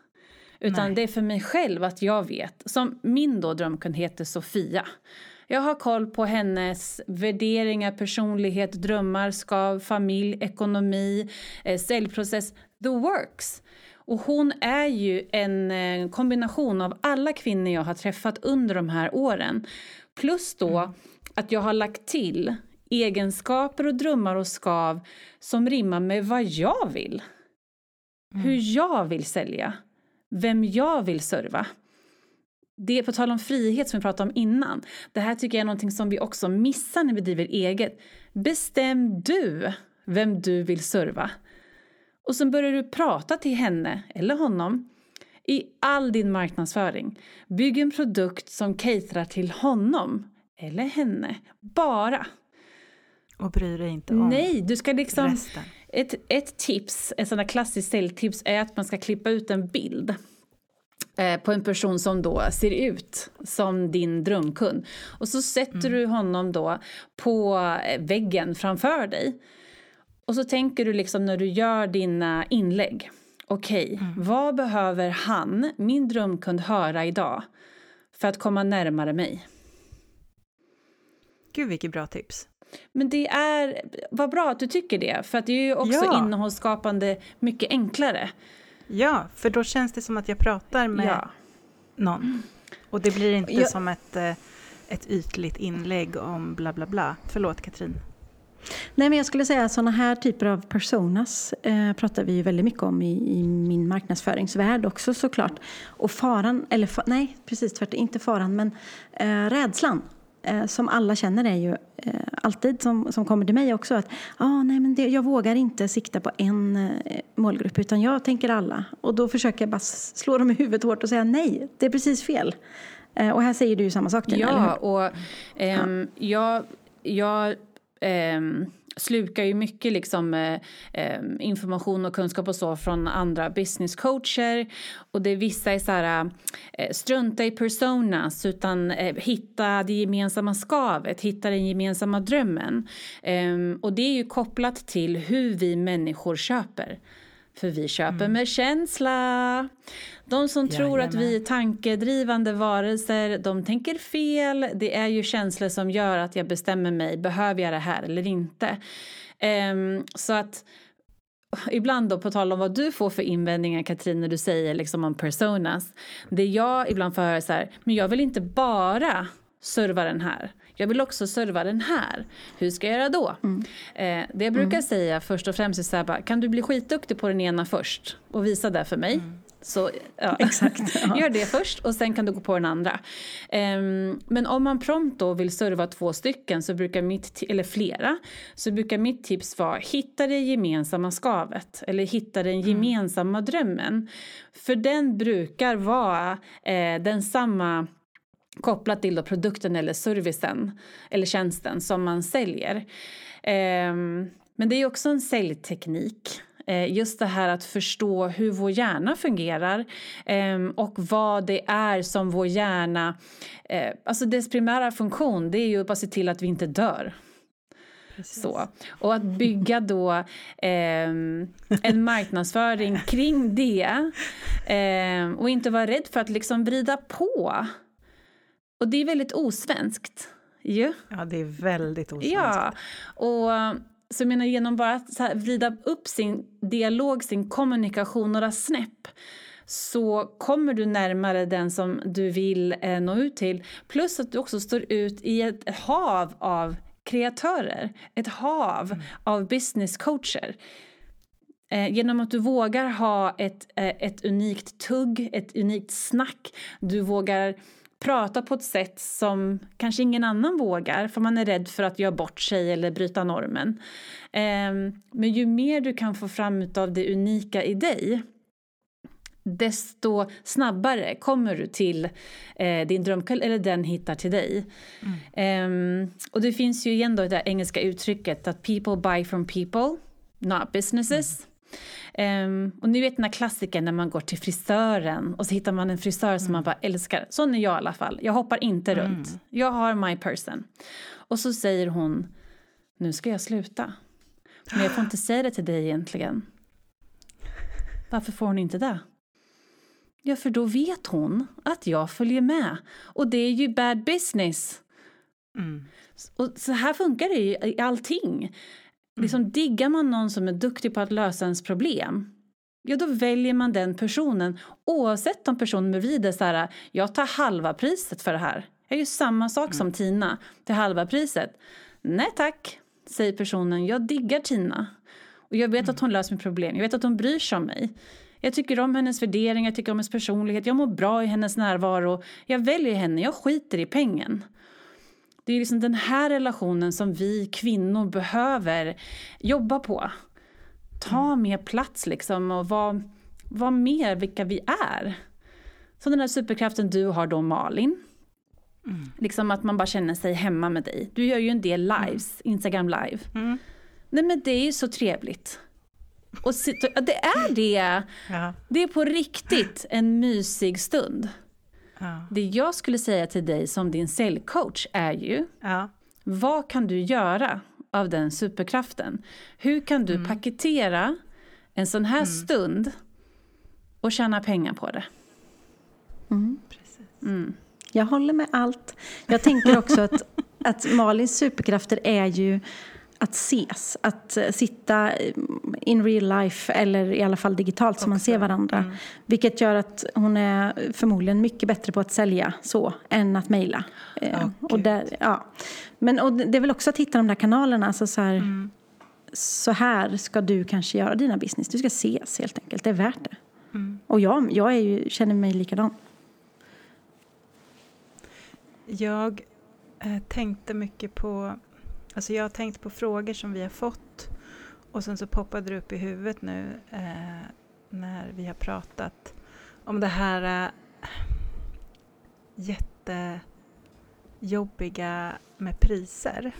Utan Nej. det är för mig själv att jag vet. Som min då drömkund heter Sofia. Jag har koll på hennes värderingar, personlighet, drömmar, skav, familj, ekonomi, eh, säljprocess, the works. Och hon är ju en eh, kombination av alla kvinnor jag har träffat under de här åren. Plus då mm. att jag har lagt till egenskaper och drömmar och skav som rimmar med vad jag vill. Mm. Hur jag vill sälja. Vem jag vill serva. Det är på tal om frihet som vi pratade om innan. Det här tycker jag är någonting som vi också missar när vi driver eget. Bestäm du vem du vill serva. Och sen börjar du prata till henne eller honom i all din marknadsföring. Bygg en produkt som caterar till honom eller henne. Bara. Och bry dig inte om Nej, du ska liksom... resten. Ett, ett tips, ett sådant klassiskt säljtips är att man ska klippa ut en bild på en person som då ser ut som din drömkund. Och så sätter mm. du honom då på eh, väggen framför dig. Och så tänker du liksom när du gör dina inlägg. Okej, okay, mm. vad behöver han, min drömkund, höra idag för att komma närmare mig? Gud, vilket bra tips. Men det är, vad bra att du tycker det, för att det är ju också ja. innehållsskapande mycket enklare. Ja, för då känns det som att jag pratar med ja. någon. Och det blir inte jag... som ett, eh, ett ytligt inlägg om bla bla bla. Förlåt Katrin. Nej, men jag skulle säga att sådana här typer av personas eh, pratar vi ju väldigt mycket om i, i, min marknadsföringsvärld också såklart. Och faran, eller fa, nej precis tvärtom, inte faran men eh, rädslan eh, som alla känner är ju eh, alltid som, som kommer till mig också att ah, nej, men det, jag vågar inte sikta på en eh, målgrupp utan jag tänker alla. Och då försöker jag bara slå dem i huvudet hårt och säga nej, det är precis fel. Och här säger du ju samma sak. Ja, och ehm, ja. jag, jag eh, slukar ju mycket liksom, eh, eh, information och kunskap och så från andra business coacher. Och det vissa är så här, eh, strunta i personas utan eh, hitta det gemensamma skavet, hitta den gemensamma drömmen. Ehm, och det är ju kopplat till hur vi människor köper. För vi köper mm. med känsla. De som Jajamän. tror att vi är tankedrivande varelser, de tänker fel. Det är ju känslor som gör att jag bestämmer mig, behöver jag det här eller inte? Um, så att ibland då på tal om vad du får för invändningar Katrin när du säger liksom om personas. Det jag ibland får höra så här, men jag vill inte bara serva den här. Jag vill också serva den här. Hur ska jag göra då? Mm. Eh, det jag brukar mm. säga först och främst är så här, bara, kan du bli skitduktig på den ena först och visa det för mig? Mm. Så ja. *laughs* Exakt, *laughs* ja. gör det först och sen kan du gå på den andra. Um, men om man prompt då vill serva två stycken, så brukar mitt, eller flera, så brukar mitt tips vara hitta det gemensamma skavet eller hitta den mm. gemensamma mm. drömmen. För den brukar vara eh, densamma kopplat till produkten eller servicen eller tjänsten som man säljer. Um, men det är också en säljteknik. Eh, just det här att förstå hur vår hjärna fungerar ehm, och vad det är som vår hjärna... Eh, alltså dess primära funktion det är ju att se till att vi inte dör. Så. Och att bygga då eh, en marknadsföring kring det eh, och inte vara rädd för att liksom vrida på. Och det är väldigt osvenskt. Ju. Ja, det är väldigt osvenskt. Ja, och så jag menar genom bara att här, vrida upp sin dialog, sin kommunikation några snäpp så kommer du närmare den som du vill eh, nå ut till. Plus att du också står ut i ett hav av kreatörer, ett hav mm. av business coacher. Eh, genom att du vågar ha ett, eh, ett unikt tugg, ett unikt snack, du vågar prata på ett sätt som kanske ingen annan vågar för man är rädd för att göra bort sig eller bryta normen. Ehm, men ju mer du kan få fram av det unika i dig desto snabbare kommer du till eh, din drömkväll eller den hittar till dig. Mm. Um, och det finns ju igen då det engelska uttrycket att people buy from people, not businesses. Mm. Um, och ni vet den här klassikern när man går till frisören och så hittar man en frisör som mm. man bara älskar. Sån är jag i alla fall. Jag hoppar inte mm. runt. Jag har my person. Och så säger hon, nu ska jag sluta. Men jag får inte säga det till dig egentligen. Varför får hon inte det? Ja, för då vet hon att jag följer med. Och det är ju bad business. Mm. Och så här funkar det ju i allting. Liksom, mm. diggar man någon som är duktig på att lösa ens problem ja då väljer man den personen oavsett om personen bredvid är så här, jag tar halva priset för det här. Jag gör samma sak mm. som Tina till halva priset. Nej tack, säger personen, jag diggar Tina. Och jag vet mm. att hon löser mitt problem, jag vet att hon bryr sig om mig. Jag tycker om hennes värderingar, jag tycker om hennes personlighet, jag mår bra i hennes närvaro. Jag väljer henne, jag skiter i pengen. Det är liksom den här relationen som vi kvinnor behöver jobba på. Ta mm. mer plats liksom och vara var mer vilka vi är. Så den här superkraften du har då Malin. Mm. Liksom att man bara känner sig hemma med dig. Du gör ju en del mm. lives, mm. Instagram live. Mm. Nej men det är ju så trevligt. Och det är det. Ja. Det är på riktigt en mysig stund. Ja. Det jag skulle säga till dig som din säljcoach är ju, ja. vad kan du göra av den superkraften? Hur kan du mm. paketera en sån här mm. stund och tjäna pengar på det? Mm. Mm. Jag håller med allt. Jag tänker också att, *laughs* att Malins superkrafter är ju att ses, att eh, sitta in real life eller i alla fall digitalt så man ser varandra. Mm. Vilket gör att hon är förmodligen mycket bättre på att sälja så än att mejla. Oh, och ja. Men och det är väl också att hitta de där kanalerna. Alltså så, här, mm. så här ska du kanske göra dina business. Du ska ses helt enkelt. Det är värt det. Mm. Och jag, jag ju, känner mig likadan. Jag eh, tänkte mycket på Alltså jag har tänkt på frågor som vi har fått och sen så poppade det upp i huvudet nu eh, när vi har pratat om det här eh, jättejobbiga med priser.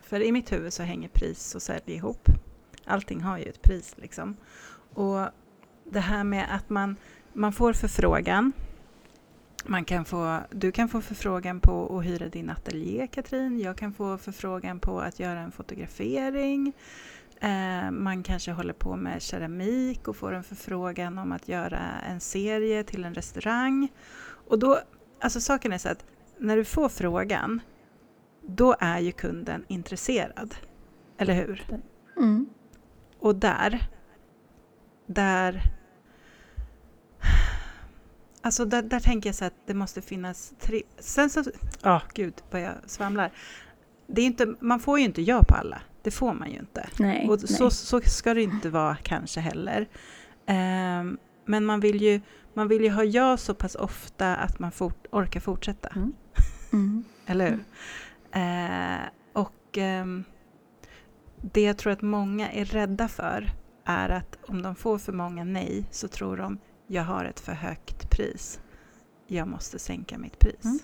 För i mitt huvud så hänger pris och sälj ihop. Allting har ju ett pris liksom. Och det här med att man, man får förfrågan man kan få, du kan få förfrågan på att hyra din ateljé, Katrin. Jag kan få förfrågan på att göra en fotografering. Eh, man kanske håller på med keramik och får en förfrågan om att göra en serie till en restaurang. Och då, alltså saken är så att när du får frågan, då är ju kunden intresserad. Eller hur? Mm. Och där, där Alltså där, där tänker jag så att det måste finnas tre... Sen så... Ja, oh, gud vad jag svamlar. Det är inte, man får ju inte ja på alla. Det får man ju inte. Nej, och så, nej. så ska det inte vara kanske heller. Um, men man vill, ju, man vill ju ha ja så pass ofta att man fort, orkar fortsätta. Mm. *laughs* Mm. Eller hur? Mm. Uh, och um, det jag tror att många är rädda för är att om de får för många nej så tror de jag har ett för högt pris. Jag måste sänka mitt pris. Mm.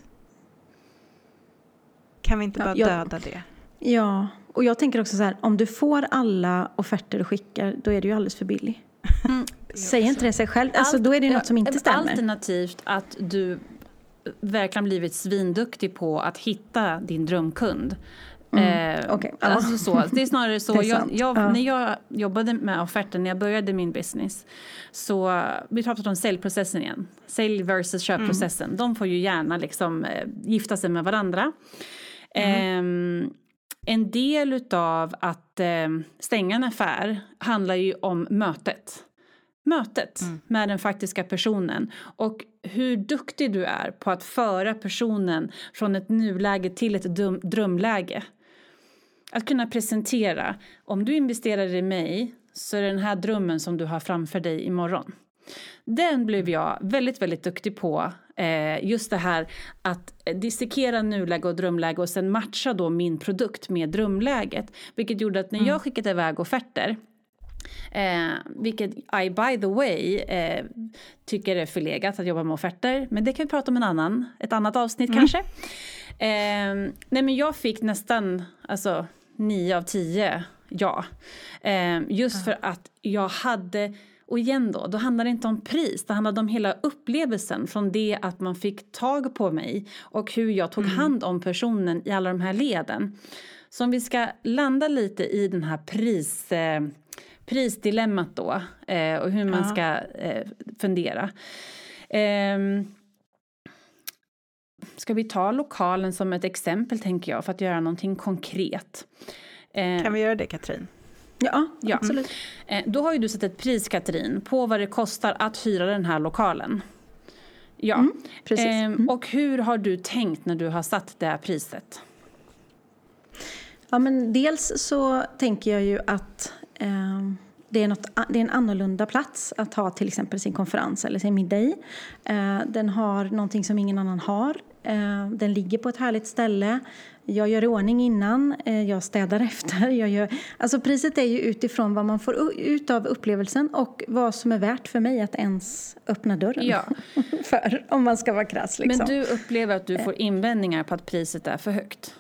Kan vi inte bara ja, döda det? Ja, och jag tänker också så här, om du får alla offerter du skickar, då är du ju alldeles för billig. Mm. Säger inte det sig själv? Alltså, då är det något som inte stämmer. Alternativt att du verkligen blivit svinduktig på att hitta din drömkund. Mm. Eh, okay. alltså så. Det är snarare så. *laughs* är jag, jag, ja. När jag jobbade med offerten, när jag började min business, så vi pratade om säljprocessen igen. Sälj versus köpprocessen. Mm. De får ju gärna liksom, eh, gifta sig med varandra. Mm. Eh, en del av att eh, stänga en affär handlar ju om mötet mötet mm. med den faktiska personen och hur duktig du är på att föra personen från ett nuläge till ett drömläge. Att kunna presentera, om du investerar i mig så är det den här drömmen som du har framför dig imorgon. Den blev jag väldigt, väldigt duktig på. Eh, just det här att dissekera nuläge och drömläge och sen matcha då min produkt med drömläget. Vilket gjorde att när mm. jag skickade iväg offerter Eh, vilket I by the way eh, tycker är förlegat att jobba med offerter. Men det kan vi prata om en annan, ett annat avsnitt mm. kanske. Eh, nej men jag fick nästan alltså, nio av tio ja. Eh, just för att jag hade och igen då, då handlar det inte om pris, det handlade om hela upplevelsen från det att man fick tag på mig och hur jag tog mm. hand om personen i alla de här leden. Så om vi ska landa lite i den här pris, eh, prisdilemmat då eh, och hur man ja. ska eh, fundera. Ska vi ta lokalen som ett exempel tänker jag för att göra någonting konkret. Eh, kan vi göra det Katrin? Ja, ja. absolut. Eh, då har ju du satt ett pris, Katrin, på vad det kostar att hyra den här lokalen. Ja, mm, precis. Eh, mm. Och hur har du tänkt när du har satt det här priset? Ja, men dels så tänker jag ju att eh, det, är något, det är en annorlunda plats att ha till exempel sin konferens eller sin middag i. Eh, den har någonting som ingen annan har. Eh, den ligger på ett härligt ställe. Jag gör i ordning innan, eh, jag städar *laughs* efter. Jag gör, alltså priset är ju utifrån vad man får ut av upplevelsen och vad som är värt för mig att ens öppna dörren ja. *laughs* för, om man ska vara krass. Liksom. Men du upplever att du får invändningar på att priset är för högt?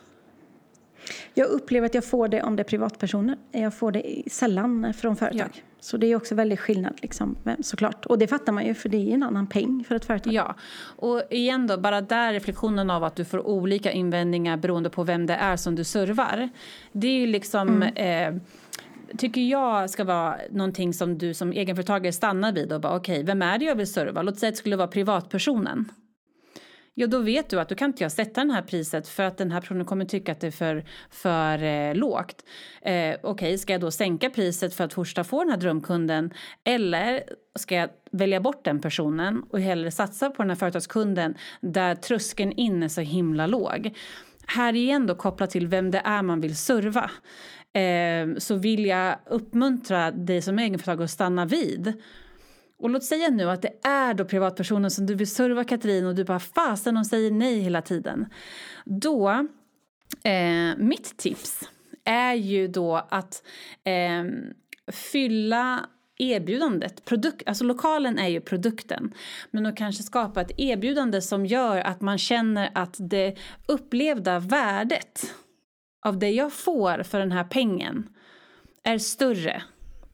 Jag upplever att jag får det om det är privatpersoner. Jag får det sällan från företag. Ja. Så det är också väldigt skillnad liksom, såklart. Och det fattar man ju för det är en annan peng för ett företag. Ja, och igen då, bara där reflektionen av att du får olika invändningar beroende på vem det är som du servar. Det är ju liksom mm. eh, tycker jag ska vara någonting som du som egenföretagare stannar vid och bara okej, okay, vem är det jag vill serva? Låt säga att det skulle vara privatpersonen ja då vet du att du kan inte jag sätta det här priset för att den här personen kommer tycka att det är för, för eh, lågt. Eh, Okej, okay, ska jag då sänka priset för att första få den här drömkunden eller ska jag välja bort den personen och hellre satsa på den här företagskunden där tröskeln in är så himla låg. Här igen då kopplat till vem det är man vill serva eh, så vill jag uppmuntra dig som egenföretagare att stanna vid och låt säga nu att det är då privatpersonen som du vill serva Katrin och du bara fasen hon säger nej hela tiden. Då, eh, mitt tips är ju då att eh, fylla erbjudandet, produk, alltså lokalen är ju produkten, men att kanske skapa ett erbjudande som gör att man känner att det upplevda värdet av det jag får för den här pengen är större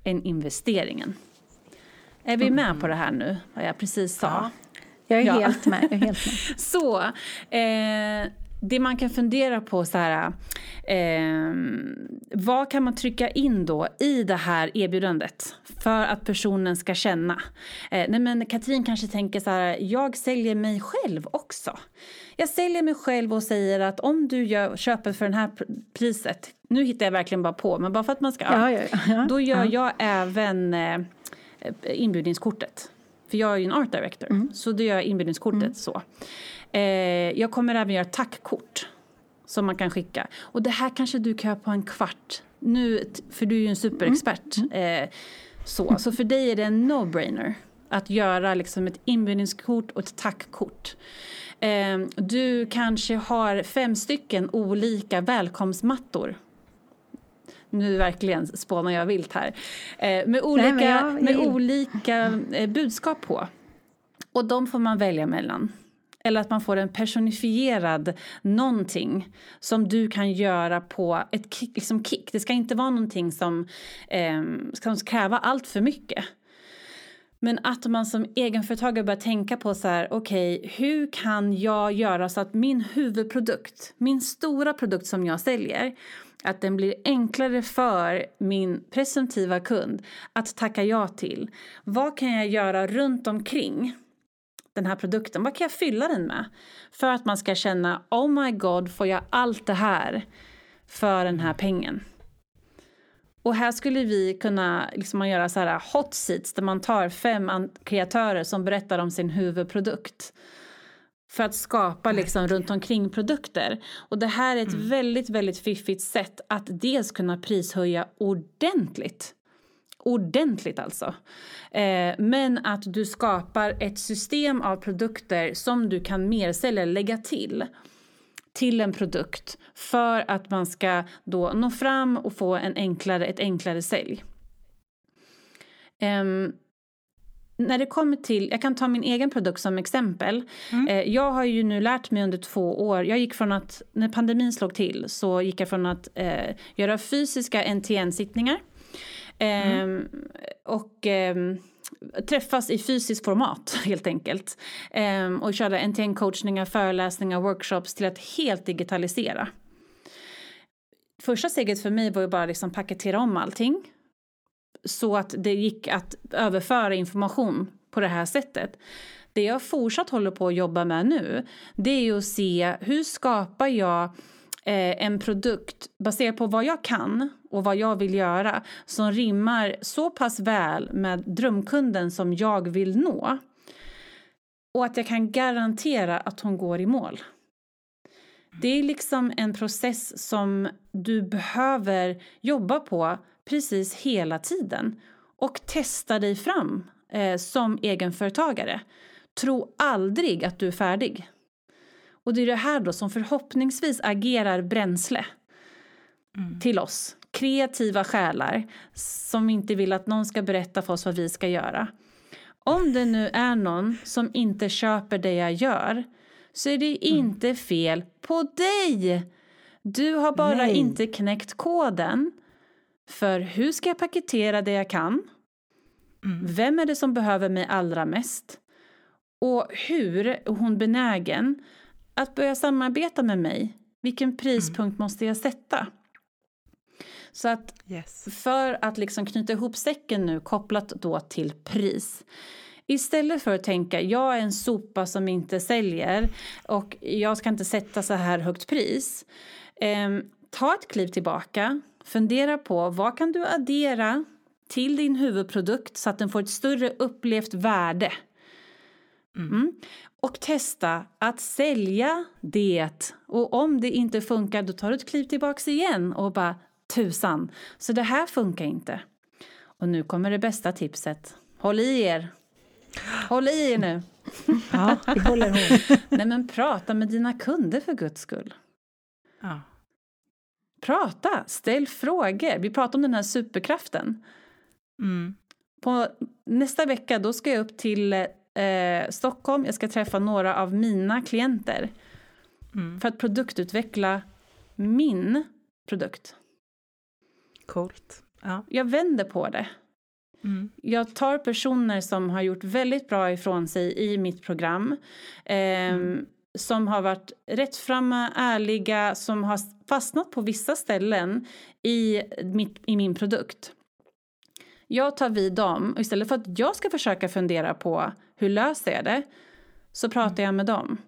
än investeringen. Är vi med på det här nu, vad jag precis sa? Ja. Jag är, ja. helt, med, jag är helt med. *laughs* så, eh, det man kan fundera på så här, eh, vad kan man trycka in då i det här erbjudandet för att personen ska känna? Eh, nej men Katrin kanske tänker så här, jag säljer mig själv också. Jag säljer mig själv och säger att om du gör, köper för det här priset, nu hittar jag verkligen bara på, men bara för att man ska, ja, ja, ja, då gör jag även Eh, inbjudningskortet. För jag är ju en art director, mm. så då gör jag inbjudningskortet mm. så. Eh, jag kommer även göra tackkort som man kan skicka. Och det här kanske du kan göra på en kvart. Nu, för du är ju en superexpert. Mm. Eh, så. så för dig är det en no-brainer att göra liksom ett inbjudningskort och ett tackkort. Eh, du kanske har fem stycken olika välkomstmattor nu verkligen spånar jag vilt här, eh, med olika, Nej, jag, med olika eh, budskap på. Och de får man välja mellan. Eller att man får en personifierad någonting som du kan göra på ett kick. Liksom kick. Det ska inte vara någonting som eh, ska kräva allt för mycket. Men att man som egenföretagare börjar tänka på så här, okej, okay, hur kan jag göra så att min huvudprodukt, min stora produkt som jag säljer, att den blir enklare för min presumtiva kund att tacka ja till. Vad kan jag göra runt omkring den här produkten? Vad kan jag fylla den med? För att man ska känna, oh my god, får jag allt det här för den här pengen? Och här skulle vi kunna liksom göra så här hot seats där man tar fem kreatörer som berättar om sin huvudprodukt för att skapa liksom runt omkring produkter. Och det här är ett mm. väldigt, väldigt fiffigt sätt att dels kunna prishöja ordentligt. Ordentligt alltså. Eh, men att du skapar ett system av produkter som du kan mersälja, lägga till till en produkt för att man ska då nå fram och få en enklare, ett enklare sälj. Um, när det kommer till, jag kan ta min egen produkt som exempel. Mm. Eh, jag har ju nu lärt mig under två år, jag gick från att, när pandemin slog till så gick jag från att eh, göra fysiska NTN-sittningar eh, mm. och eh, träffas i fysiskt format *laughs* helt enkelt. Eh, och köra NTN-coachningar, föreläsningar, workshops till att helt digitalisera. Första steget för mig var ju bara liksom paketera om allting så att det gick att överföra information på det här sättet. Det jag fortsatt håller på att jobba med nu det är ju att se hur skapar jag eh, en produkt baserat på vad jag kan och vad jag vill göra som rimmar så pass väl med drömkunden som jag vill nå och att jag kan garantera att hon går i mål. Det är liksom en process som du behöver jobba på precis hela tiden och testa dig fram eh, som egenföretagare. Tro aldrig att du är färdig. Och det är det här då som förhoppningsvis agerar bränsle mm. till oss. Kreativa själar som inte vill att någon ska berätta för oss vad vi ska göra. Om det nu är någon som inte köper det jag gör så är det mm. inte fel på dig. Du har bara Nej. inte knäckt koden för hur ska jag paketera det jag kan? Mm. Vem är det som behöver mig allra mest? Och hur är hon benägen att börja samarbeta med mig? Vilken prispunkt mm. måste jag sätta? Så att yes. för att liksom knyta ihop säcken nu kopplat då till pris. Istället för att tänka jag är en sopa som inte säljer och jag ska inte sätta så här högt pris. Eh, ta ett kliv tillbaka, fundera på vad kan du addera till din huvudprodukt så att den får ett större upplevt värde. Mm. Mm. Och testa att sälja det. Och om det inte funkar då tar du ett kliv tillbaka igen och bara tusan, så det här funkar inte. Och nu kommer det bästa tipset. Håll i er! Håll i er nu! *laughs* Ja, vi håller ihop. *laughs* Nej men prata med dina kunder för guds skull. Ja. Prata, ställ frågor. Vi pratar om den här superkraften. Mm. På nästa vecka då ska jag upp till eh, Stockholm. Jag ska träffa några av mina klienter mm. för att produktutveckla min produkt. Coolt. Ja. Jag vänder på det. Mm. Jag tar personer som har gjort väldigt bra ifrån sig i mitt program. Eh, mm. Som har varit rättframma, ärliga, som har fastnat på vissa ställen i, mitt, i min produkt. Jag tar vid dem och istället för att jag ska försöka fundera på hur löser jag det så pratar jag med dem.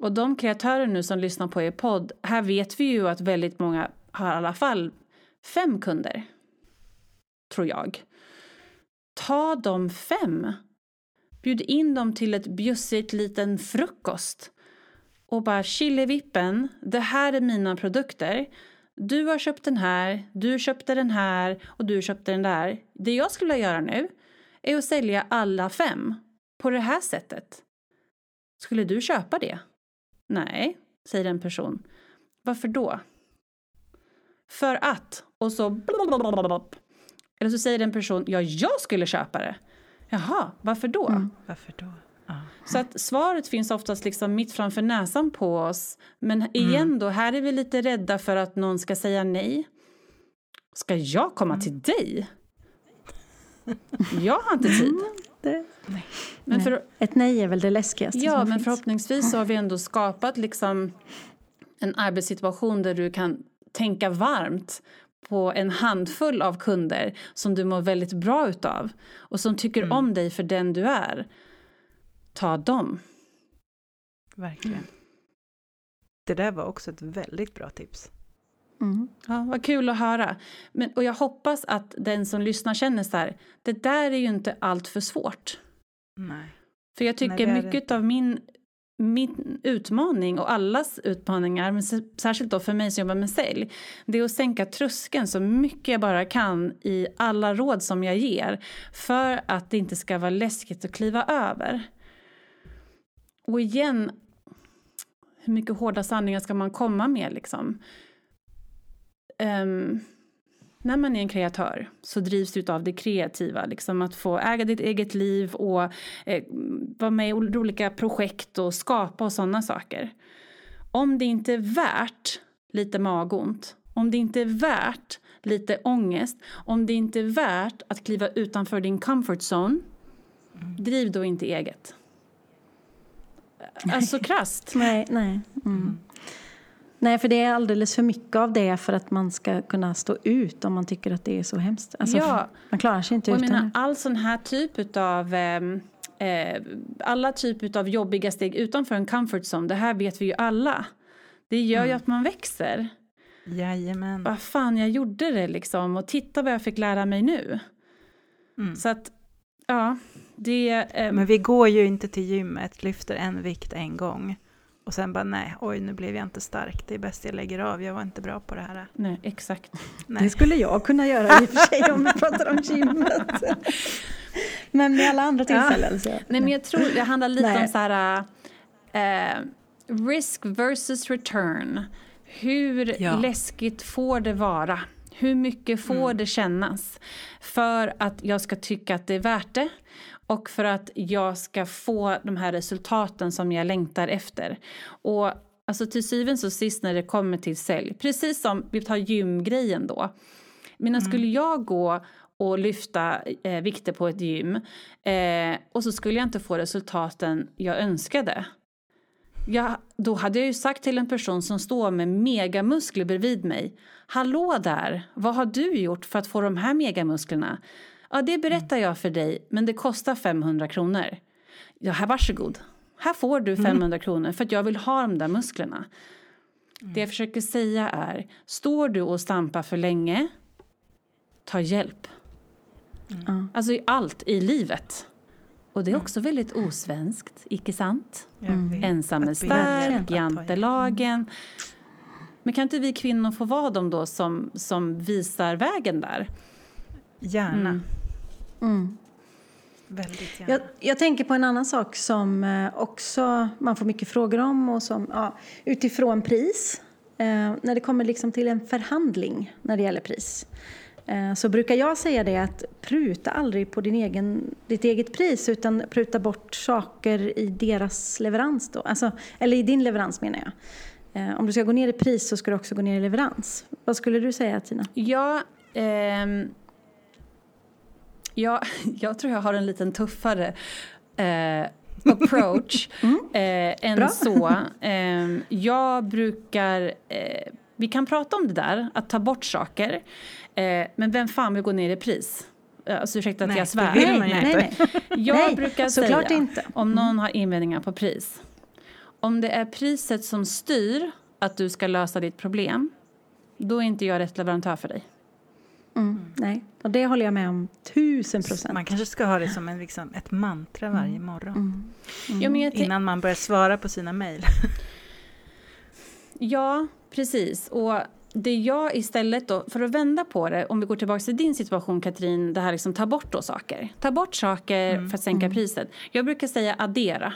Och de kreatörer nu som lyssnar på er podd, här vet vi ju att väldigt många har i alla fall fem kunder. Tror jag. Ta de fem. Bjud in dem till ett bjussigt liten frukost. Och bara chillevippen, det här är mina produkter. Du har köpt den här, du köpte den här och du köpte den där. Det jag skulle vilja göra nu är att sälja alla fem på det här sättet. Skulle du köpa det? Nej, säger en person. Varför då? För att, och så eller så säger en person, ja jag skulle köpa det. Jaha, varför då? Mm. Varför då? Så att svaret finns oftast liksom mitt framför näsan på oss. Men mm. igen då, här är vi lite rädda för att någon ska säga nej. Ska jag komma mm. till dig? Jag har inte tid. Mm, det, nej. Men för, Ett nej är väl det läskigaste Ja, men finns. förhoppningsvis så har vi ändå skapat liksom en arbetssituation där du kan tänka varmt på en handfull av kunder som du mår väldigt bra utav och som tycker mm. om dig för den du är ta dem. Verkligen. Mm. Det där var också ett väldigt bra tips. Mm. Ja, vad kul att höra. Men, och jag hoppas att den som lyssnar känner så här, det där är ju inte allt för svårt. Nej. För jag tycker Nej, mycket av min, min utmaning och allas utmaningar, men särskilt då för mig som jobbar med sälj, det är att sänka tröskeln så mycket jag bara kan i alla råd som jag ger för att det inte ska vara läskigt att kliva över. Och igen, hur mycket hårda sanningar ska man komma med liksom? Um, när man är en kreatör så drivs du av det kreativa, liksom att få äga ditt eget liv och eh, vara med i olika projekt och skapa och sådana saker. Om det inte är värt lite magont, om det inte är värt lite ångest, om det inte är värt att kliva utanför din comfort zone, driv då inte eget. Alltså krasst. nej, nej. Mm. Nej, för det är alldeles för mycket av det för att man ska kunna stå ut om man tycker att det är så hemskt. Alltså, ja. Man klarar sig inte och utan menar, All sån här typ av ehm, eh, alla typer av jobbiga steg utanför en comfort zone, det här vet vi ju alla. Det gör ju Mm. att man växer. Jajamän. Vad fan, jag gjorde det liksom. Och titta vad jag fick lära mig nu. Mm. Så att, ja, det... Eh, Men vi går ju inte till gymmet, lyfter en vikt en gång. Och sen bara nej, oj nu blev jag inte stark, det är bäst jag lägger av, jag var inte bra på det här. nej, exakt. Det Nej. skulle jag kunna göra i och för sig om vi pratar om gymmet. *laughs* Men med alla andra tillfällen så... Nej, men jag tror det handlar lite Nej. om så här... Eh, risk versus return. Hur Ja. läskigt får det vara? Hur mycket får Mm. det kännas? För att jag ska tycka att det är värt det och för att jag ska få de här resultaten som jag längtar efter. Och alltså till syvende och sist när det kommer till sälj, precis som vi tar gymgrejen då. Men skulle jag gå och lyfta eh, vikter på ett gym eh, och så skulle jag inte få resultaten jag önskade. Ja, då hade jag ju sagt till en person som står med megamuskler bredvid mig. Hallå där, vad har du gjort för att få de här megamusklerna? Ja, det berättar jag för dig, men det kostar 500 kronor. Ja, här varsågod. Här får du 500 kronor för att jag vill ha de där musklerna. Det jag försöker säga är, står du och stampar för länge, ta hjälp. Ja. Alltså i allt i livet. Och det är också väldigt osvenskt, icke sant? Mm. Ensam är stark, jantelagen. Men kan inte vi kvinnor få vara de då som, som visar vägen där? Gärna, Mm. Mm. väldigt gärna. Jag, jag tänker på en annan sak som eh, också man får mycket frågor om och som ja, utifrån pris. Eh, när det kommer liksom till en förhandling när det gäller pris eh, så brukar jag säga det att pruta aldrig på din egen, ditt eget pris utan pruta bort saker i deras leverans då. Alltså, eller i din leverans menar jag. Eh, om du ska gå ner i pris så ska du också gå ner i leverans. Vad skulle du säga Tina? Ja, ehm, ja, *laughs* jag tror jag har en liten tuffare eh, approach *laughs* eh, än Bra. så. *laughs* Ehm, jag brukar... Eh, vi kan prata om det där, att ta bort saker. Eh, men vem fan vill gå ner i pris? Eh, Alltså ursäkta att Nej, jag svär. nej, inte. nej. Jag Nej, brukar säga, inte. om någon har invändningar på pris. Om det är priset som styr att du ska lösa ditt problem, då är inte jag rätt leverantör för dig. Mm, nej, och det håller jag med om tusen procent. Man kanske ska ha det som en, liksom, ett mantra varje morgon. Mm. Men jag tänk- Innan man börjar svara på sina mejl. ja, precis. Och det jag istället då, för att vända på det, om vi går tillbaka till din situation Katrin, det här liksom ta bort då saker. Ta bort saker för att sänka priset. Jag brukar säga addera.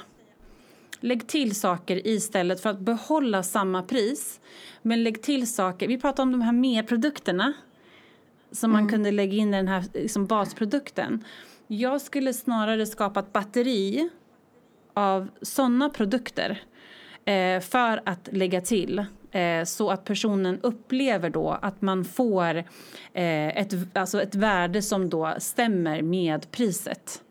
Lägg till saker istället för att behålla samma pris. Men lägg till saker, vi pratar om de här merprodukterna som man kunde lägga in i den här liksom, basprodukten. Jag skulle snarare skapa ett batteri av sådana produkter eh, för att lägga till eh, så att personen upplever då att man får eh, ett, alltså ett värde som då stämmer med priset.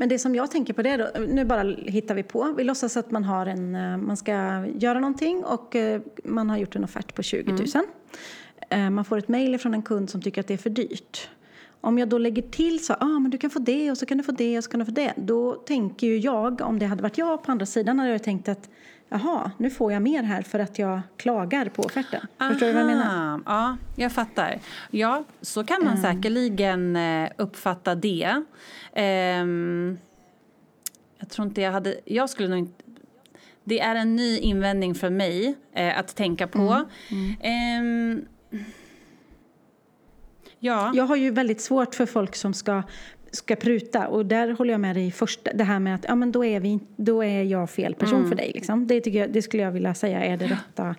Men det som jag tänker på det då, nu bara hittar vi på. Vi låtsas att man har en, eh, man ska göra någonting och eh, man har gjort en offert på 20 000. Eh, Man får ett mejl från en kund som tycker att det är för dyrt. Om jag då lägger till så, ah, men du kan få det och så kan du få det och så kan du få det. Då tänker ju jag, om det hade varit jag på andra sidan, hade jag tänkt att jaha, nu får jag mer här för att jag klagar på offerten. Förstår du vad jag menar? Aha, Ja, jag fattar. Ja, så kan man säkerligen eh, uppfatta det. Ehm, jag tror inte jag hade... Jag skulle nog inte... Det är en ny invändning för mig eh, att tänka på. Ehm, ja, Jag har ju väldigt svårt för folk som ska, ska pruta och där håller jag med dig först. Det här med att ja, men då, är vi, då är jag fel person för dig. Liksom. Det, tycker jag, det skulle jag vilja säga är det rätta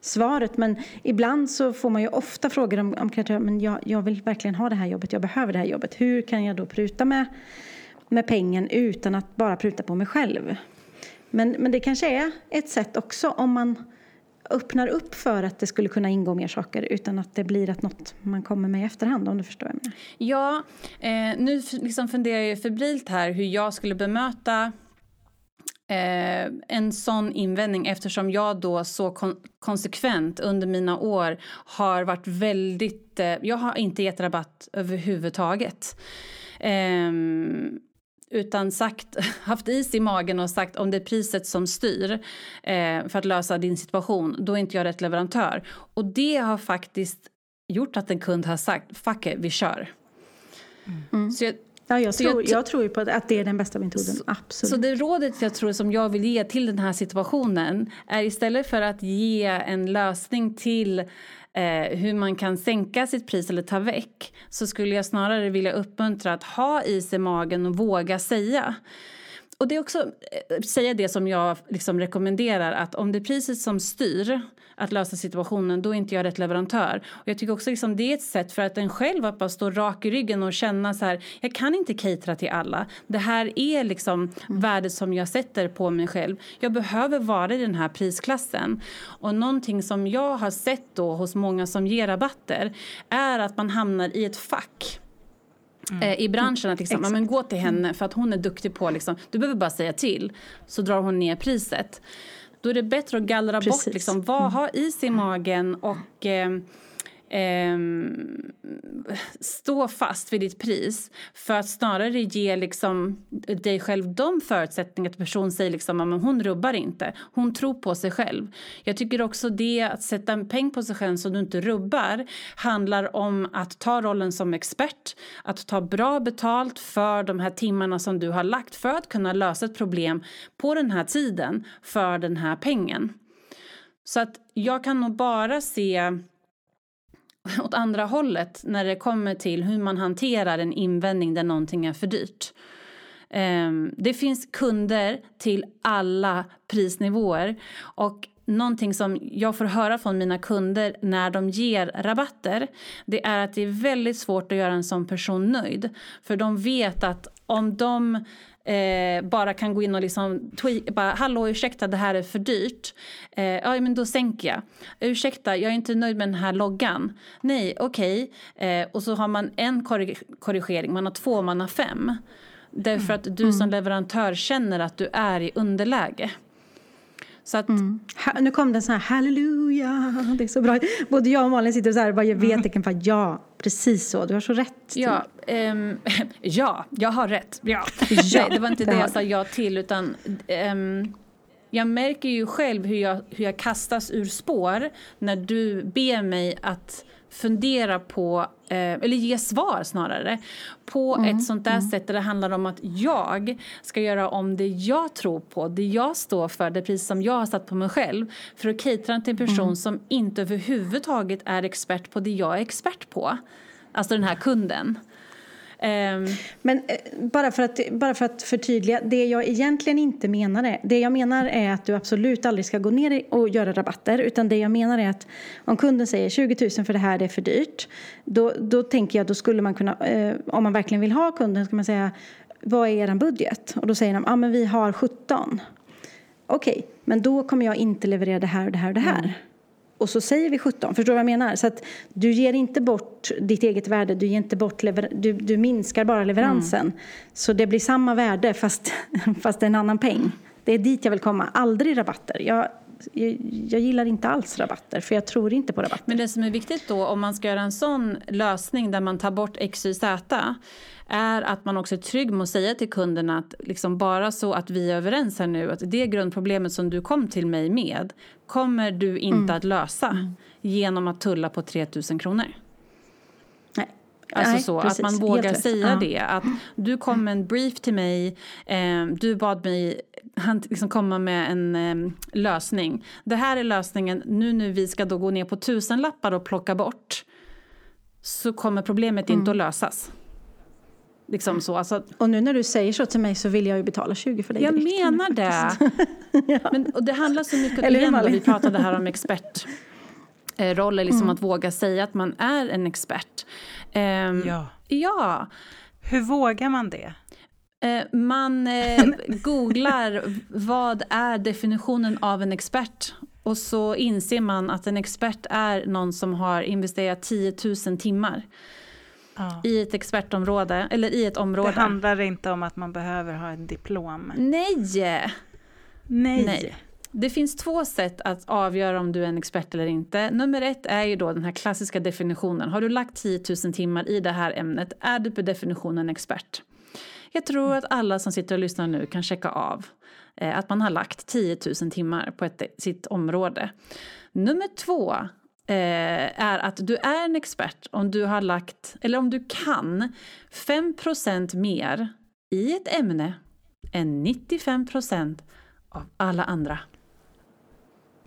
svaret. Men ibland så får man ju ofta frågor om, om men jag, jag vill verkligen ha det här jobbet, jag behöver det här jobbet. Hur kan jag då pruta med, med pengen utan att bara pruta på mig själv? Men, men det kanske är ett sätt också om man öppnar upp för att det skulle kunna ingå mer saker utan att det blir att något man kommer med i efterhand om du förstår vad jag menar. Ja, eh, nu liksom funderar jag febrilt här hur jag skulle bemöta eh, en sån invändning eftersom jag då så kon- konsekvent under mina år har varit väldigt... Eh, jag har inte gett rabatt överhuvudtaget. Eh, utan sagt, *laughs* haft is i magen och sagt om det är priset som styr eh, för att lösa din situation, då är inte jag rätt leverantör. Och det har faktiskt gjort att en kund har sagt fuck it, vi kör. Mm. Så jag, Ja, jag, tror, jag, jag tror ju på att det är den bästa metoden. Så, Absolut. Så det rådet jag tror som jag vill ge till den här situationen är istället för att ge en lösning till eh, hur man kan sänka sitt pris eller ta väck så skulle jag snarare vilja uppmuntra att ha is i magen och våga säga. Och det är också eh, säga det som jag liksom rekommenderar att om det är priset som styr att lösa situationen, då är inte jag rätt leverantör. Och jag tycker också liksom det är ett sätt för att en själv att bara stå rak i ryggen och känna så här, jag kan inte catera till alla. Det här är liksom mm. värdet som jag sätter på mig själv. Jag behöver vara i den här prisklassen. Och någonting som jag har sett då hos många som ger rabatter är att man hamnar i ett fack. Mm. Eh, i branschen. Att liksom, men gå till henne för att hon är duktig på... Liksom, du behöver bara säga till, så drar hon ner priset. Då är det bättre att gallra Precis. bort liksom, vad mm. har is i magen och eh, eh, stå fast vid ditt pris för att snarare ge liksom, dig själv de förutsättningar att personen säger liksom, att hon rubbar inte. Hon tror på sig själv. Jag tycker också det att sätta en peng på sig själv som du inte rubbar handlar om att ta rollen som expert, att ta bra betalt för de här timmarna som du har lagt för att kunna lösa ett problem på den här tiden för den här pengen. Så att jag kan nog bara se åt andra hållet när det kommer till hur man hanterar en invändning där någonting är för dyrt. Ehm, det finns kunder till alla prisnivåer och någonting som jag får höra från mina kunder när de ger rabatter det är att det är väldigt svårt att göra en sån person nöjd. För de vet att om de eh, bara kan gå in och liksom tweaka, bara hallå ursäkta det här är för dyrt. Eh, ja men då sänker jag. Ursäkta jag är inte nöjd med den här loggan. Nej okej. Okay. Eh, och så har man en korrigering, man har två, man har fem. Därför att du mm. som leverantör känner att du är i underläge. Så att, mm. nu kom det en sån här halleluja, det är så bra. Både jag och Malin sitter så här och bara ger V-tecken för ja, precis så, du har så rätt. Ja, um, *laughs* ja jag har rätt. Ja. *laughs* ja det var inte det, det jag sa ja till utan um, jag märker ju själv hur jag, hur jag kastas ur spår när du ber mig att fundera på, eh, eller ge svar snarare, på mm, ett sånt där mm. sätt där det handlar om att jag ska göra om det jag tror på, det jag står för, det pris som jag har satt på mig själv för att catera till en person mm. som inte överhuvudtaget är expert på det jag är expert på. Alltså den här kunden. Um, Men eh, bara, för att, bara för att förtydliga, det jag egentligen inte menar är, det jag menar är att du absolut aldrig ska gå ner och göra rabatter utan det jag menar är att om kunden säger 20 000 för det här det är för dyrt då, då tänker jag då skulle man kunna, eh, om man verkligen vill ha kunden ska man säga vad är er budget? Och då säger de, ja ah, men vi har 17. Okej, okay, men då kommer jag inte leverera det här och det här och det här. Mm och så säger vi 17. Förstår du vad jag menar? Så att du ger inte bort ditt eget värde, du, ger inte bort du, du minskar bara leveransen. Mm. Så det blir samma värde fast, *laughs* fast en annan peng. Det är dit jag vill komma, aldrig rabatter. Jag, jag, jag, gillar inte alls rabatter, för jag tror inte på rabatter. Men det som är viktigt då, om man ska göra en sån lösning där man tar bort X, Y, Z är att man också är trygg med att säga till kunden att liksom bara så att vi är överens här nu att det grundproblemet som du kom till mig med kommer du inte mm. att lösa mm. genom att tulla på 3 000 kronor. Alltså Nej, så, precis. att man vågar säga ja. det. Att du kom med en brief till mig, eh, du bad mig han liksom komma med en eh, lösning. Det här är lösningen, nu när vi ska då gå ner på tusenlappar och plocka bort så kommer problemet mm. inte att lösas. Liksom så, alltså, och nu när du säger så till mig så vill jag ju betala 20 för dig Jag direkt, menar det. *laughs* ja. Men, och det handlar så mycket, Eller igen, då, vi pratade här om expertroller, liksom mm. att våga säga att man är en expert. Um, ja. ja. Hur vågar man det? Uh, man uh, *laughs* googlar vad är definitionen av en expert och så inser man att en expert är någon som har investerat 10 000 timmar ja. i ett expertområde, eller i ett område. Det handlar inte om att man behöver ha ett diplom. Nej! Nej. Nej. Det finns två sätt att avgöra om du är en expert eller inte. Nummer ett är ju då den här klassiska definitionen. Har du lagt 10 000 timmar i det här ämnet är du per definition en expert. Jag tror att alla som sitter och lyssnar nu kan checka av eh, att man har lagt 10 000 timmar på ett, sitt område. Nummer två eh, är att du är en expert om du har lagt, eller om du kan, 5% mer i ett ämne än 95% av alla andra.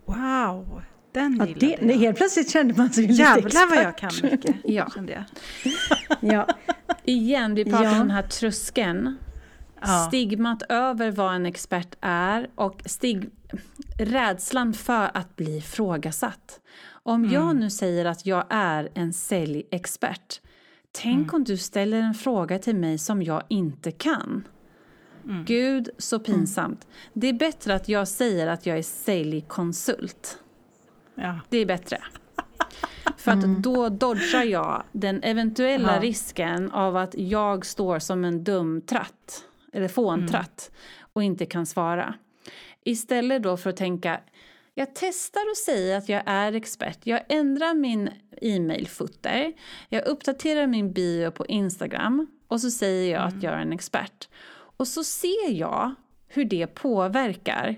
Wow, den Ja, gillade det, jag. nej, helt plötsligt kände man sig lite Jävlar vad jag expert. kan mycket, *laughs* Ja. kände. *laughs* Ja. Igen, vi pratar Ja. om den här tröskeln. Ja. Stigmat över vad en expert är och stig, rädslan för att bli ifrågasatt. Om jag nu säger att jag är en säljexpert, tänk om du ställer en fråga till mig som jag inte kan. Gud, så pinsamt. Det är bättre att jag säger att jag är säljkonsult. Ja. Det är bättre. För att då dodgar jag den eventuella Ja. risken av att jag står som en dum tratt, eller fåntratt, och inte kan svara. Istället då för att tänka, jag testar och säger att jag är expert. Jag ändrar min e-mail-footer, jag uppdaterar min bio på Instagram och så säger jag att jag är en expert. Och så ser jag hur det påverkar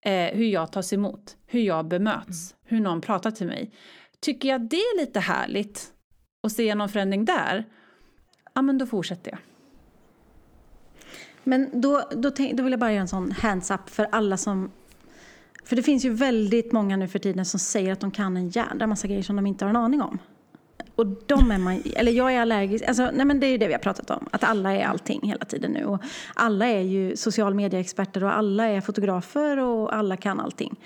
eh, hur jag tas emot, hur jag bemöts, hur någon pratar till mig. Tycker jag det är lite härligt och ser någon förändring där, ja men då fortsätter jag. Men då, då, tänk, då vill jag bara göra en sån hands-up för alla som... För det finns ju väldigt många nu för tiden som säger att de kan en jädra massa grejer som de inte har en aning om. Och de är man, eller jag är allergisk, alltså, nej men det är ju det vi har pratat om, att alla är allting hela tiden nu. Och alla är ju social media-experter och alla är fotografer och alla kan allting.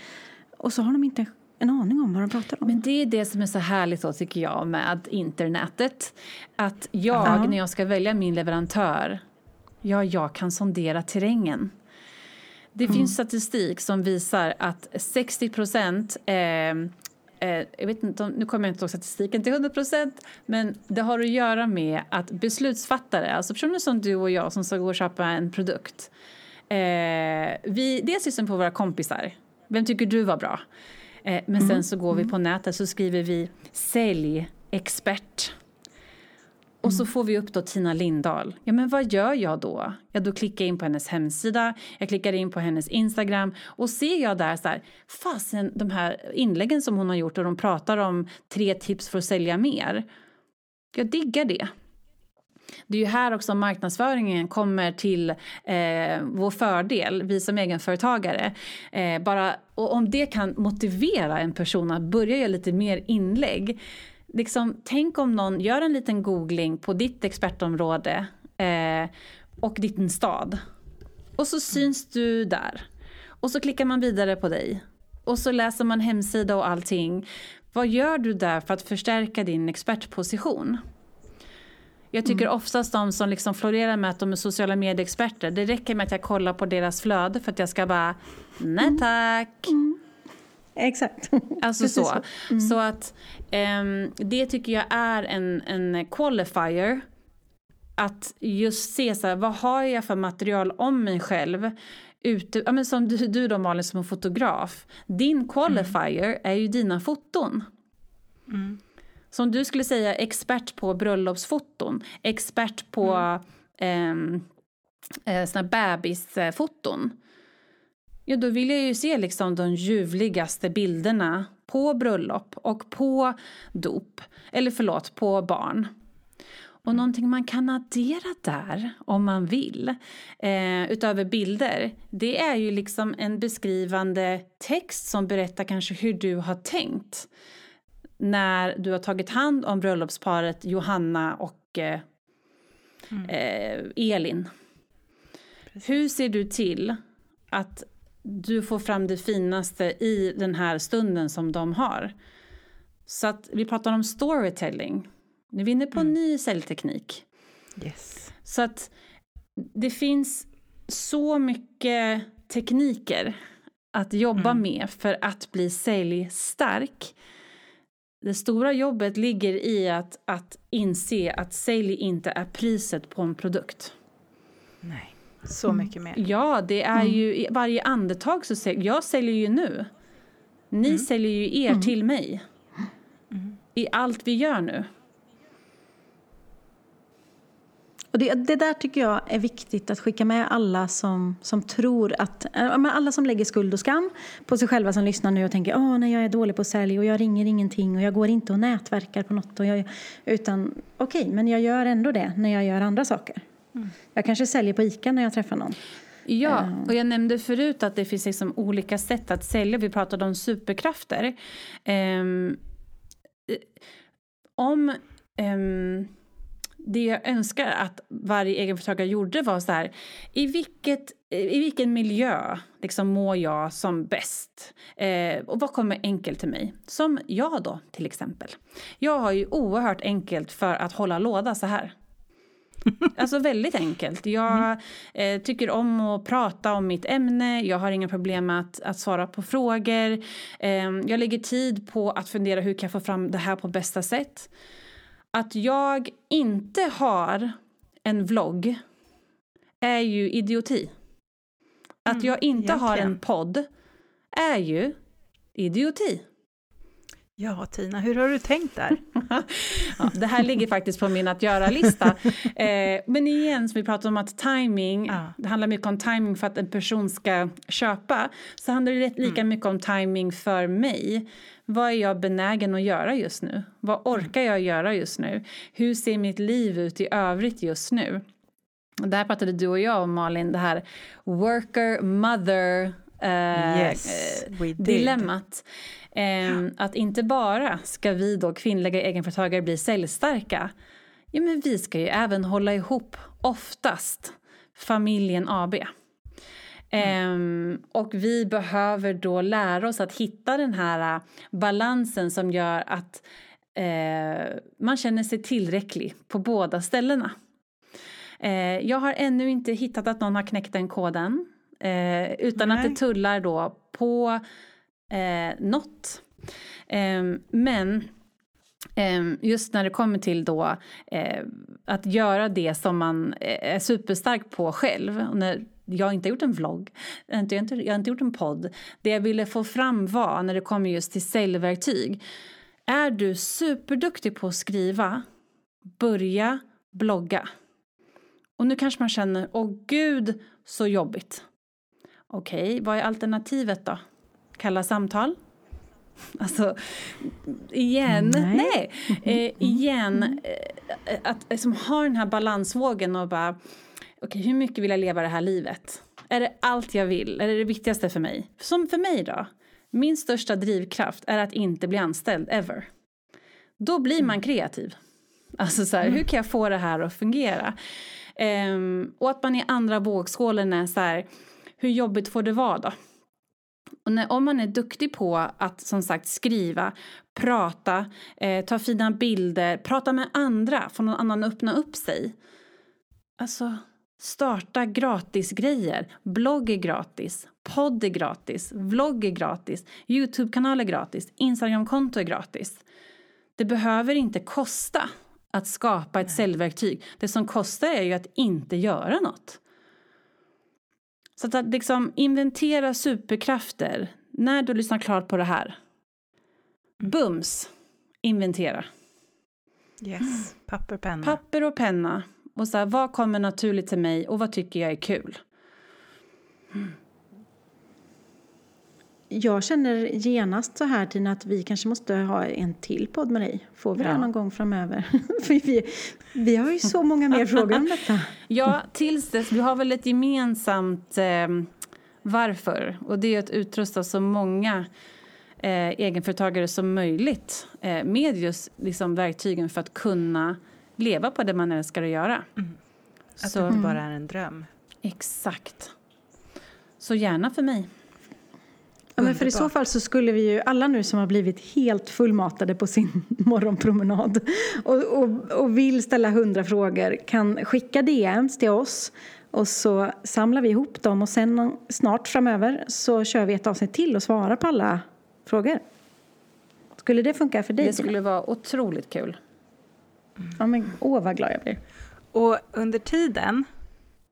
Och så har de inte en aning om vad de pratar om. Men det är det som är så härligt då tycker jag med internetet. Att jag, Ja. när jag ska välja min leverantör, ja, jag kan sondera terrängen. Det finns statistik som visar att 60 procent eh, eh, jag vet inte, nu kommer jag inte ihåg statistiken till 100 procent, men det har att göra med att beslutsfattare, alltså personer som du och jag som ska gå och köpa en produkt, eh, vi dels lyssnar på våra kompisar. Vem tycker du var bra? Eh, men sen så går vi på nätet så skriver vi säljexpert. Och så får vi upp då Tina Lindahl. Ja, men vad gör jag då? Ja, då klickar jag in på hennes hemsida, jag klickar in på hennes Instagram och ser jag där så här, fasen de här inläggen som hon har gjort och de pratar om tre tips för att sälja mer. Jag diggar det. Det är ju här också marknadsföringen kommer till eh, vår fördel, vi som egenföretagare. Eh, bara, och om det kan motivera en person att börja göra lite mer inlägg. Liksom, tänk om någon gör en liten googling på ditt expertområde eh, och din stad. Och så syns du där. Och så klickar man vidare på dig. Och så läser man hemsida och allting. Vad gör du där för att förstärka din expertposition? Jag tycker oftast de som liksom florerar med att de är sociala medieexperter, det räcker med att jag kollar på deras flöde för att jag ska bara, nej tack. Exakt. *laughs* Alltså Precis så. Så, att ehm, det tycker jag är en, en qualifier. Att just se så här, vad har jag för material om mig själv? Ute, ja, men som du, du då Malin som en fotograf. Din qualifier är ju dina foton. Som du skulle säga expert på bröllopsfoton, expert på mm. eh, såna bebisfoton. Ja, då vill jag ju se liksom de ljuvligaste bilderna på bröllop och på dop, eller förlåt, på barn. Och någonting man kan addera där om man vill, eh, utöver bilder, det är ju liksom en beskrivande text som berättar kanske hur du har tänkt när du har tagit hand om bröllopsparet Johanna och eh, eh, Elin. Hur ser du till att du får fram det finaste i den här stunden som de har? Så att vi pratar om storytelling. Nu är vi inne på en ny säljteknik. Yes. Så att det finns så mycket tekniker att jobba med för att bli säljstark. Det stora jobbet ligger i att, att inse att sälj inte är priset på en produkt. Nej, så mycket mer. Ja, det är ju i varje andetag så säljer jag säljer ju nu. Ni säljer ju er till mig. I allt vi gör nu. Och det, det, där tycker jag är viktigt att skicka med alla som, som tror att... Alla som lägger skuld och skam på sig själva som lyssnar nu och tänker åh nej jag är dålig på att sälja och jag ringer ingenting och jag går inte och nätverkar på något. Och jag, utan okej, okay, men jag gör ändå det när jag gör andra saker. Mm. Jag kanske säljer på ICA när jag träffar någon. Ja, eh. och jag nämnde förut att det finns liksom olika sätt att sälja. Vi pratade om superkrafter. Um, om... Um, det jag önskar att varje egenföretagare gjorde var så här, i, vilket, i vilken miljö liksom mår jag som bäst? Eh, och vad kommer enkelt till mig? Som jag då, till exempel. Jag har ju oerhört enkelt för att hålla låda så här. Alltså väldigt enkelt. Jag mm. eh, tycker om att prata om mitt ämne, jag har inga problem med att, att svara på frågor. Eh, jag lägger tid på att fundera hur kan jag få fram det här på bästa sätt. Att jag inte har en vlogg är ju idioti. Att mm, jag inte egentligen. har en podd är ju idioti. Ja, Tina, hur har du tänkt där? *laughs* ja, det här ligger faktiskt på min att göra-lista. *laughs* Eh, men igen, som vi pratade om att timing, ja. det handlar mycket om timing för att en person ska köpa, så handlar det lika mm. mycket om timing för mig. Vad är jag benägen att göra just nu? Vad orkar jag göra just nu? Hur ser mitt liv ut i övrigt just nu? Där pratade du och jag om Malin, det här worker mother eh, yes, eh, dilemmat. Eh, att inte bara ska vi då kvinnliga egenföretagare bli säljstarka, ja men vi ska ju även hålla ihop, oftast, familjen AB. Mm. och vi behöver då lära oss att hitta den här äh, balansen som gör att uh, man känner sig tillräcklig på båda ställena. Uh, jag har ännu inte hittat att någon har knäckt den koden uh, utan Nej. att det tullar då på uh, något. Um, men Just när det kommer till då att göra det som man är superstark på själv. Och när jag har inte gjort en vlogg, jag har inte, jag har inte gjort en podd. Det jag ville få fram var, när det kommer just till säljverktyg, är du superduktig på att skriva, börja blogga. Och nu kanske man känner, åh gud, så jobbigt. Okej, okay, vad är alternativet då? Kalla samtal? Alltså, igen, nej. nej. Eh, igen, eh, att liksom, ha den här balansvågen och bara okay, hur mycket vill jag leva det här livet? Är det allt jag vill? Är det det viktigaste för mig? Som för mig då? Min största drivkraft är att inte bli anställd, ever. Då blir man kreativ. Alltså så här, mm. hur kan jag få det här att fungera? Um, och att man i andra vågskålen är så här, hur jobbigt får det vara då? Och när, om man är duktig på att som sagt skriva, prata, eh, ta fina bilder, prata med andra, få någon annan öppna upp sig. Alltså, Starta gratisgrejer. Blogg är gratis, podd är gratis, vlogg är gratis, Youtube-kanal är gratis, Instagram-konto är gratis. Det behöver inte kosta att skapa ett säljverktyg. Det som kostar är ju att inte göra något. Så att liksom inventera superkrafter när du lyssnar klart på det här. Bums! Inventera. Yes, papper och penna. Papper och penna. Och så här, vad kommer naturligt till mig och vad tycker jag är kul? Mm. Jag känner genast så här Tina att vi kanske måste ha en till podd med dig. Får vi ja. det någon gång framöver? *laughs* För vi, vi har ju så många mer frågor om detta. *laughs* Ja, tills dess. Vi har väl ett gemensamt eh, varför. Och det är att utrusta så många eh, egenföretagare som möjligt eh, med just liksom, verktygen för att kunna leva på det man älskar att göra. Mm. Att så, det inte bara är en dröm. Exakt. Så gärna för mig. Ja, men för i så fall så skulle vi ju alla nu som har blivit helt fullmatade på sin *laughs* morgonpromenad och, och, och vill ställa hundra frågor kan skicka DMs till oss och så samlar vi ihop dem och sen snart framöver så kör vi ett avsnitt till och svarar på alla frågor. Skulle det funka för dig? Det skulle vara otroligt kul. Ja, men åh vad glad jag blir. Och under tiden,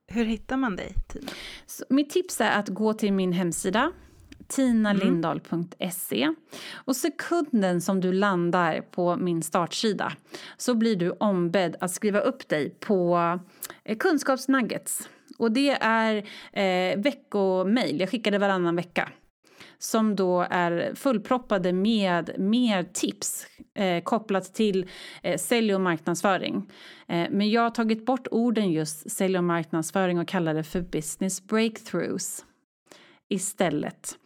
hur hittar man dig, Tina? Så mitt tips är att gå till min hemsida tinalindahl.se. Och sekunden som du landar på min startsida så blir du ombedd att skriva upp dig på eh, Kunskapsnuggets. Och det är eh, veckomejl, jag skickar det varannan vecka som då är fullproppade med mer tips eh, kopplat till eh, sälj och marknadsföring. Eh, men jag har tagit bort orden just sälj och marknadsföring och kallar det för business breakthroughs istället.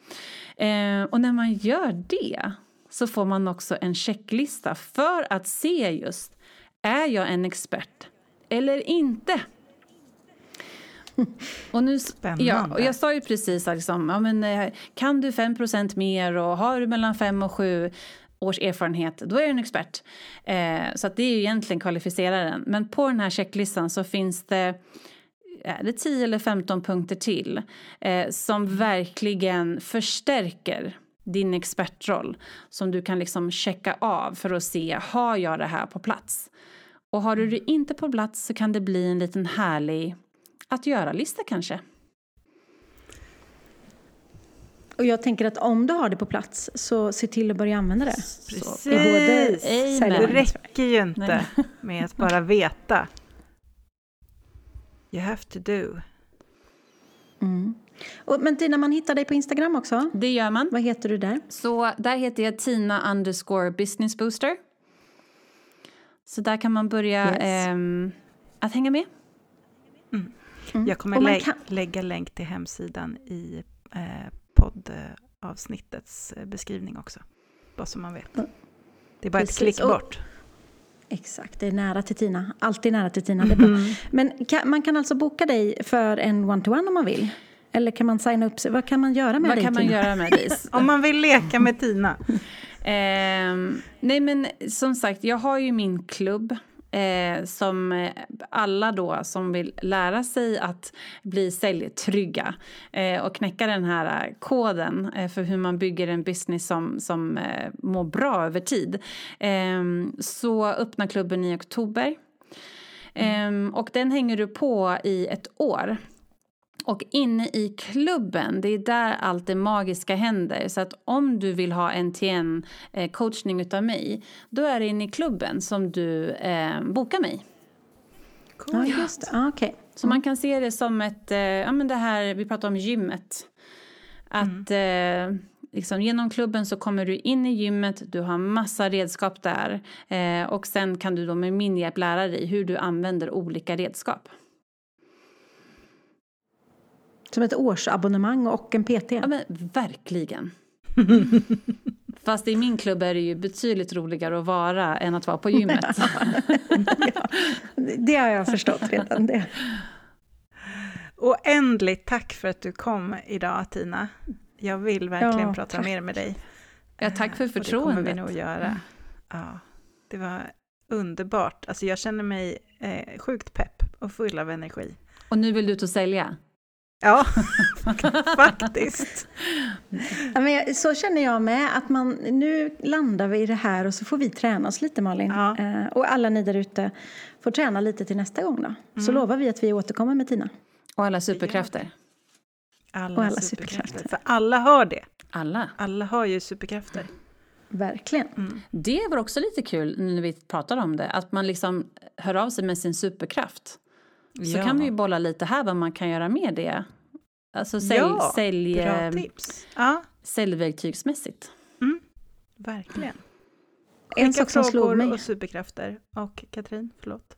Eh, och när man gör det så får man också en checklista för att se just är jag en expert eller inte? *laughs* Och nu, Spännande. Ja, och jag sa ju precis liksom, ja, men, eh, kan du 5% mer och har du mellan 5 och 7 års erfarenhet, då är du en expert. Eh, så det är ju egentligen kvalificeraren. Men på den här checklistan så finns det är det 10 eller 15 punkter till eh, som verkligen förstärker din expertroll som du kan liksom checka av för att se, har jag det här på plats? Och har du det inte på plats så kan det bli en liten härlig att göra-lista kanske. Och jag tänker att om du har det på plats så se till att börja använda det. Precis! det räcker ju inte med att bara veta. You have to do. Mm. Och, men Tina, man hittar dig på Instagram också? Det gör man. Vad heter du där? Så där heter jag Tina underscore business booster. Så där kan man börja yes. eh, att hänga med. Mm. Mm. Jag kommer lä kan... lägga länk till hemsidan i eh, poddavsnittets eh, beskrivning också. Bara så man vet. Det är bara Precis. ett klick bort. Exakt, det är nära till Tina. Alltid nära till Tina. Det är bra. Mm. Men kan, man kan alltså boka dig för en one-to-one -one om man vill? Eller kan man signa upp sig? Vad kan man göra med Vad dig, kan man Tina? göra med dig? *laughs* om man vill leka med Tina. *laughs* eh, nej men som sagt, jag har ju min klubb eh, som alla då som vill lära sig att bli säljtrygga eh, och knäcka den här koden eh, för hur man bygger en business som, som eh, mår bra över tid eh, så öppnar klubben i oktober. Mm. och den hänger du på i ett år. Och inne i klubben, det är där allt det magiska händer. Så att om du vill ha en till en eh, coachning utav mig, då är det inne i klubben som du eh, bokar mig. Cool. Ja, just det. Ah, okay. Så man kan se det som ett, eh, ja men det här, vi pratar om gymmet. Att mm. eh, liksom, genom klubben så kommer du in i gymmet, du har massa redskap där. Eh, och sen kan du då med min hjälp lära dig hur du använder olika redskap. Som ett årsabonnemang och en PT. Ja, men verkligen. *laughs* Fast i min klubb är det ju betydligt roligare att vara än att vara på *laughs* gymmet. ja, det har jag förstått redan. Det. Oändligt tack för att du kom idag, Tina. Jag vill verkligen ja, prata tack. mer med dig. Ja, tack för förtroendet. det kommer vi nog göra. Ja, det var underbart. Alltså jag känner mig eh, sjukt pepp och full av energi. Och nu vill du ut och sälja? Ja, *laughs* faktiskt. Ja, men så känner jag med, att man, nu landar vi i det här och så får vi träna oss lite Malin. Ja. Eh, och alla ni där ute får träna lite till nästa gång då. Mm. Så lovar vi att vi återkommer med Tina. Och alla superkrafter. Alla, och alla superkrafter. superkrafter. För alla har det. Alla. Alla har ju superkrafter. Verkligen. Mm. Det var också lite kul när vi pratar om det, att man liksom hör av sig med sin superkraft. Så ja. kan vi ju bolla lite här vad man kan göra med det. Alltså sälj, ja, sälj, bra ehm, tips. Ja. säljverktygsmässigt. Mm, verkligen. En sak som slog mig. och superkrafter. Och Katrin, förlåt.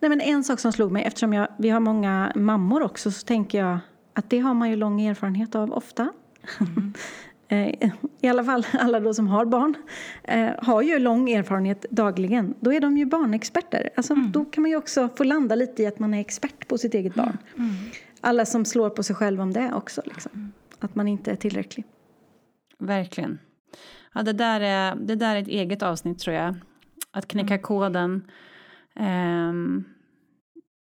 Nej, men en sak som slog mig, eftersom jag, vi har många mammor också, så tänker jag att det har man ju lång erfarenhet av ofta. Mm. *laughs* Eh, i alla fall *laughs* alla då som har barn, eh, har ju lång erfarenhet dagligen. Då är de ju barnexperter. Alltså, mm. Då kan man ju också få landa lite i att man är expert på sitt eget barn. Mm. Alla som slår på sig själv om det också. Liksom. Mm. Att man inte är tillräcklig. Verkligen. Ja, det, där är, det där är ett eget avsnitt tror jag. Att knäcka mm. koden. Um,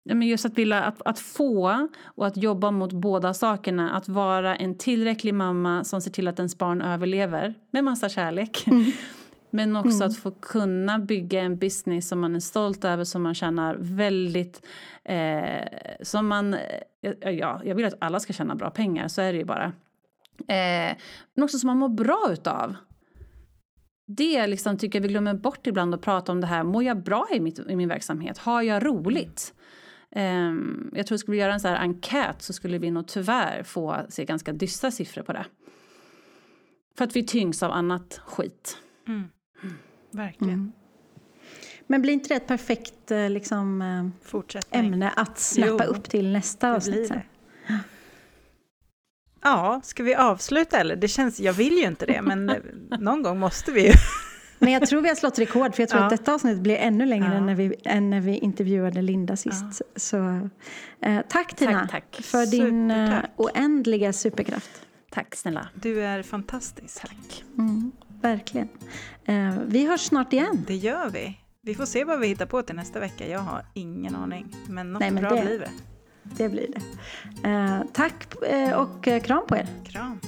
men just att vilja att, att få och att jobba mot båda sakerna. Att vara en tillräcklig mamma som ser till att ens barn överlever med massa kärlek. Mm. *laughs* Men också mm. att få kunna bygga en business som man är stolt över, som man känner väldigt... Eh, som man, ja, jag vill att alla ska tjäna bra pengar, så är det ju bara. Eh, men också som man mår bra utav. Det liksom, tycker jag vi glömmer bort ibland att prata om det här. Mår jag bra i, mitt, i min verksamhet? Har jag roligt? Um, jag tror att skulle vi göra en sån här enkät så skulle vi nog tyvärr få se ganska dystra siffror på det. För att vi tyngs av annat skit. Mm. Verkligen. Mm. Men blir inte det ett perfekt eh, liksom, eh, ämne att snappa jo, upp till nästa avsnitt? Ja, ska vi avsluta eller? Det känns, jag vill ju inte det, men *laughs* någon gång måste vi ju. Men jag tror vi har slått rekord, för jag tror ja. att detta avsnitt blir ännu längre ja. än, när vi, än när vi intervjuade Linda sist. Ja. Så, eh, tack Tina, tack, tack. för din eh, oändliga superkraft. Tack snälla. Du är fantastisk. Tack. Mm, verkligen. Eh, vi hörs snart igen. Det gör vi. Vi får se vad vi hittar på till nästa vecka. Jag har ingen aning. Men något Nej, men bra det, blir det. Det blir det. Eh, tack eh, och eh, kram på er. Kram.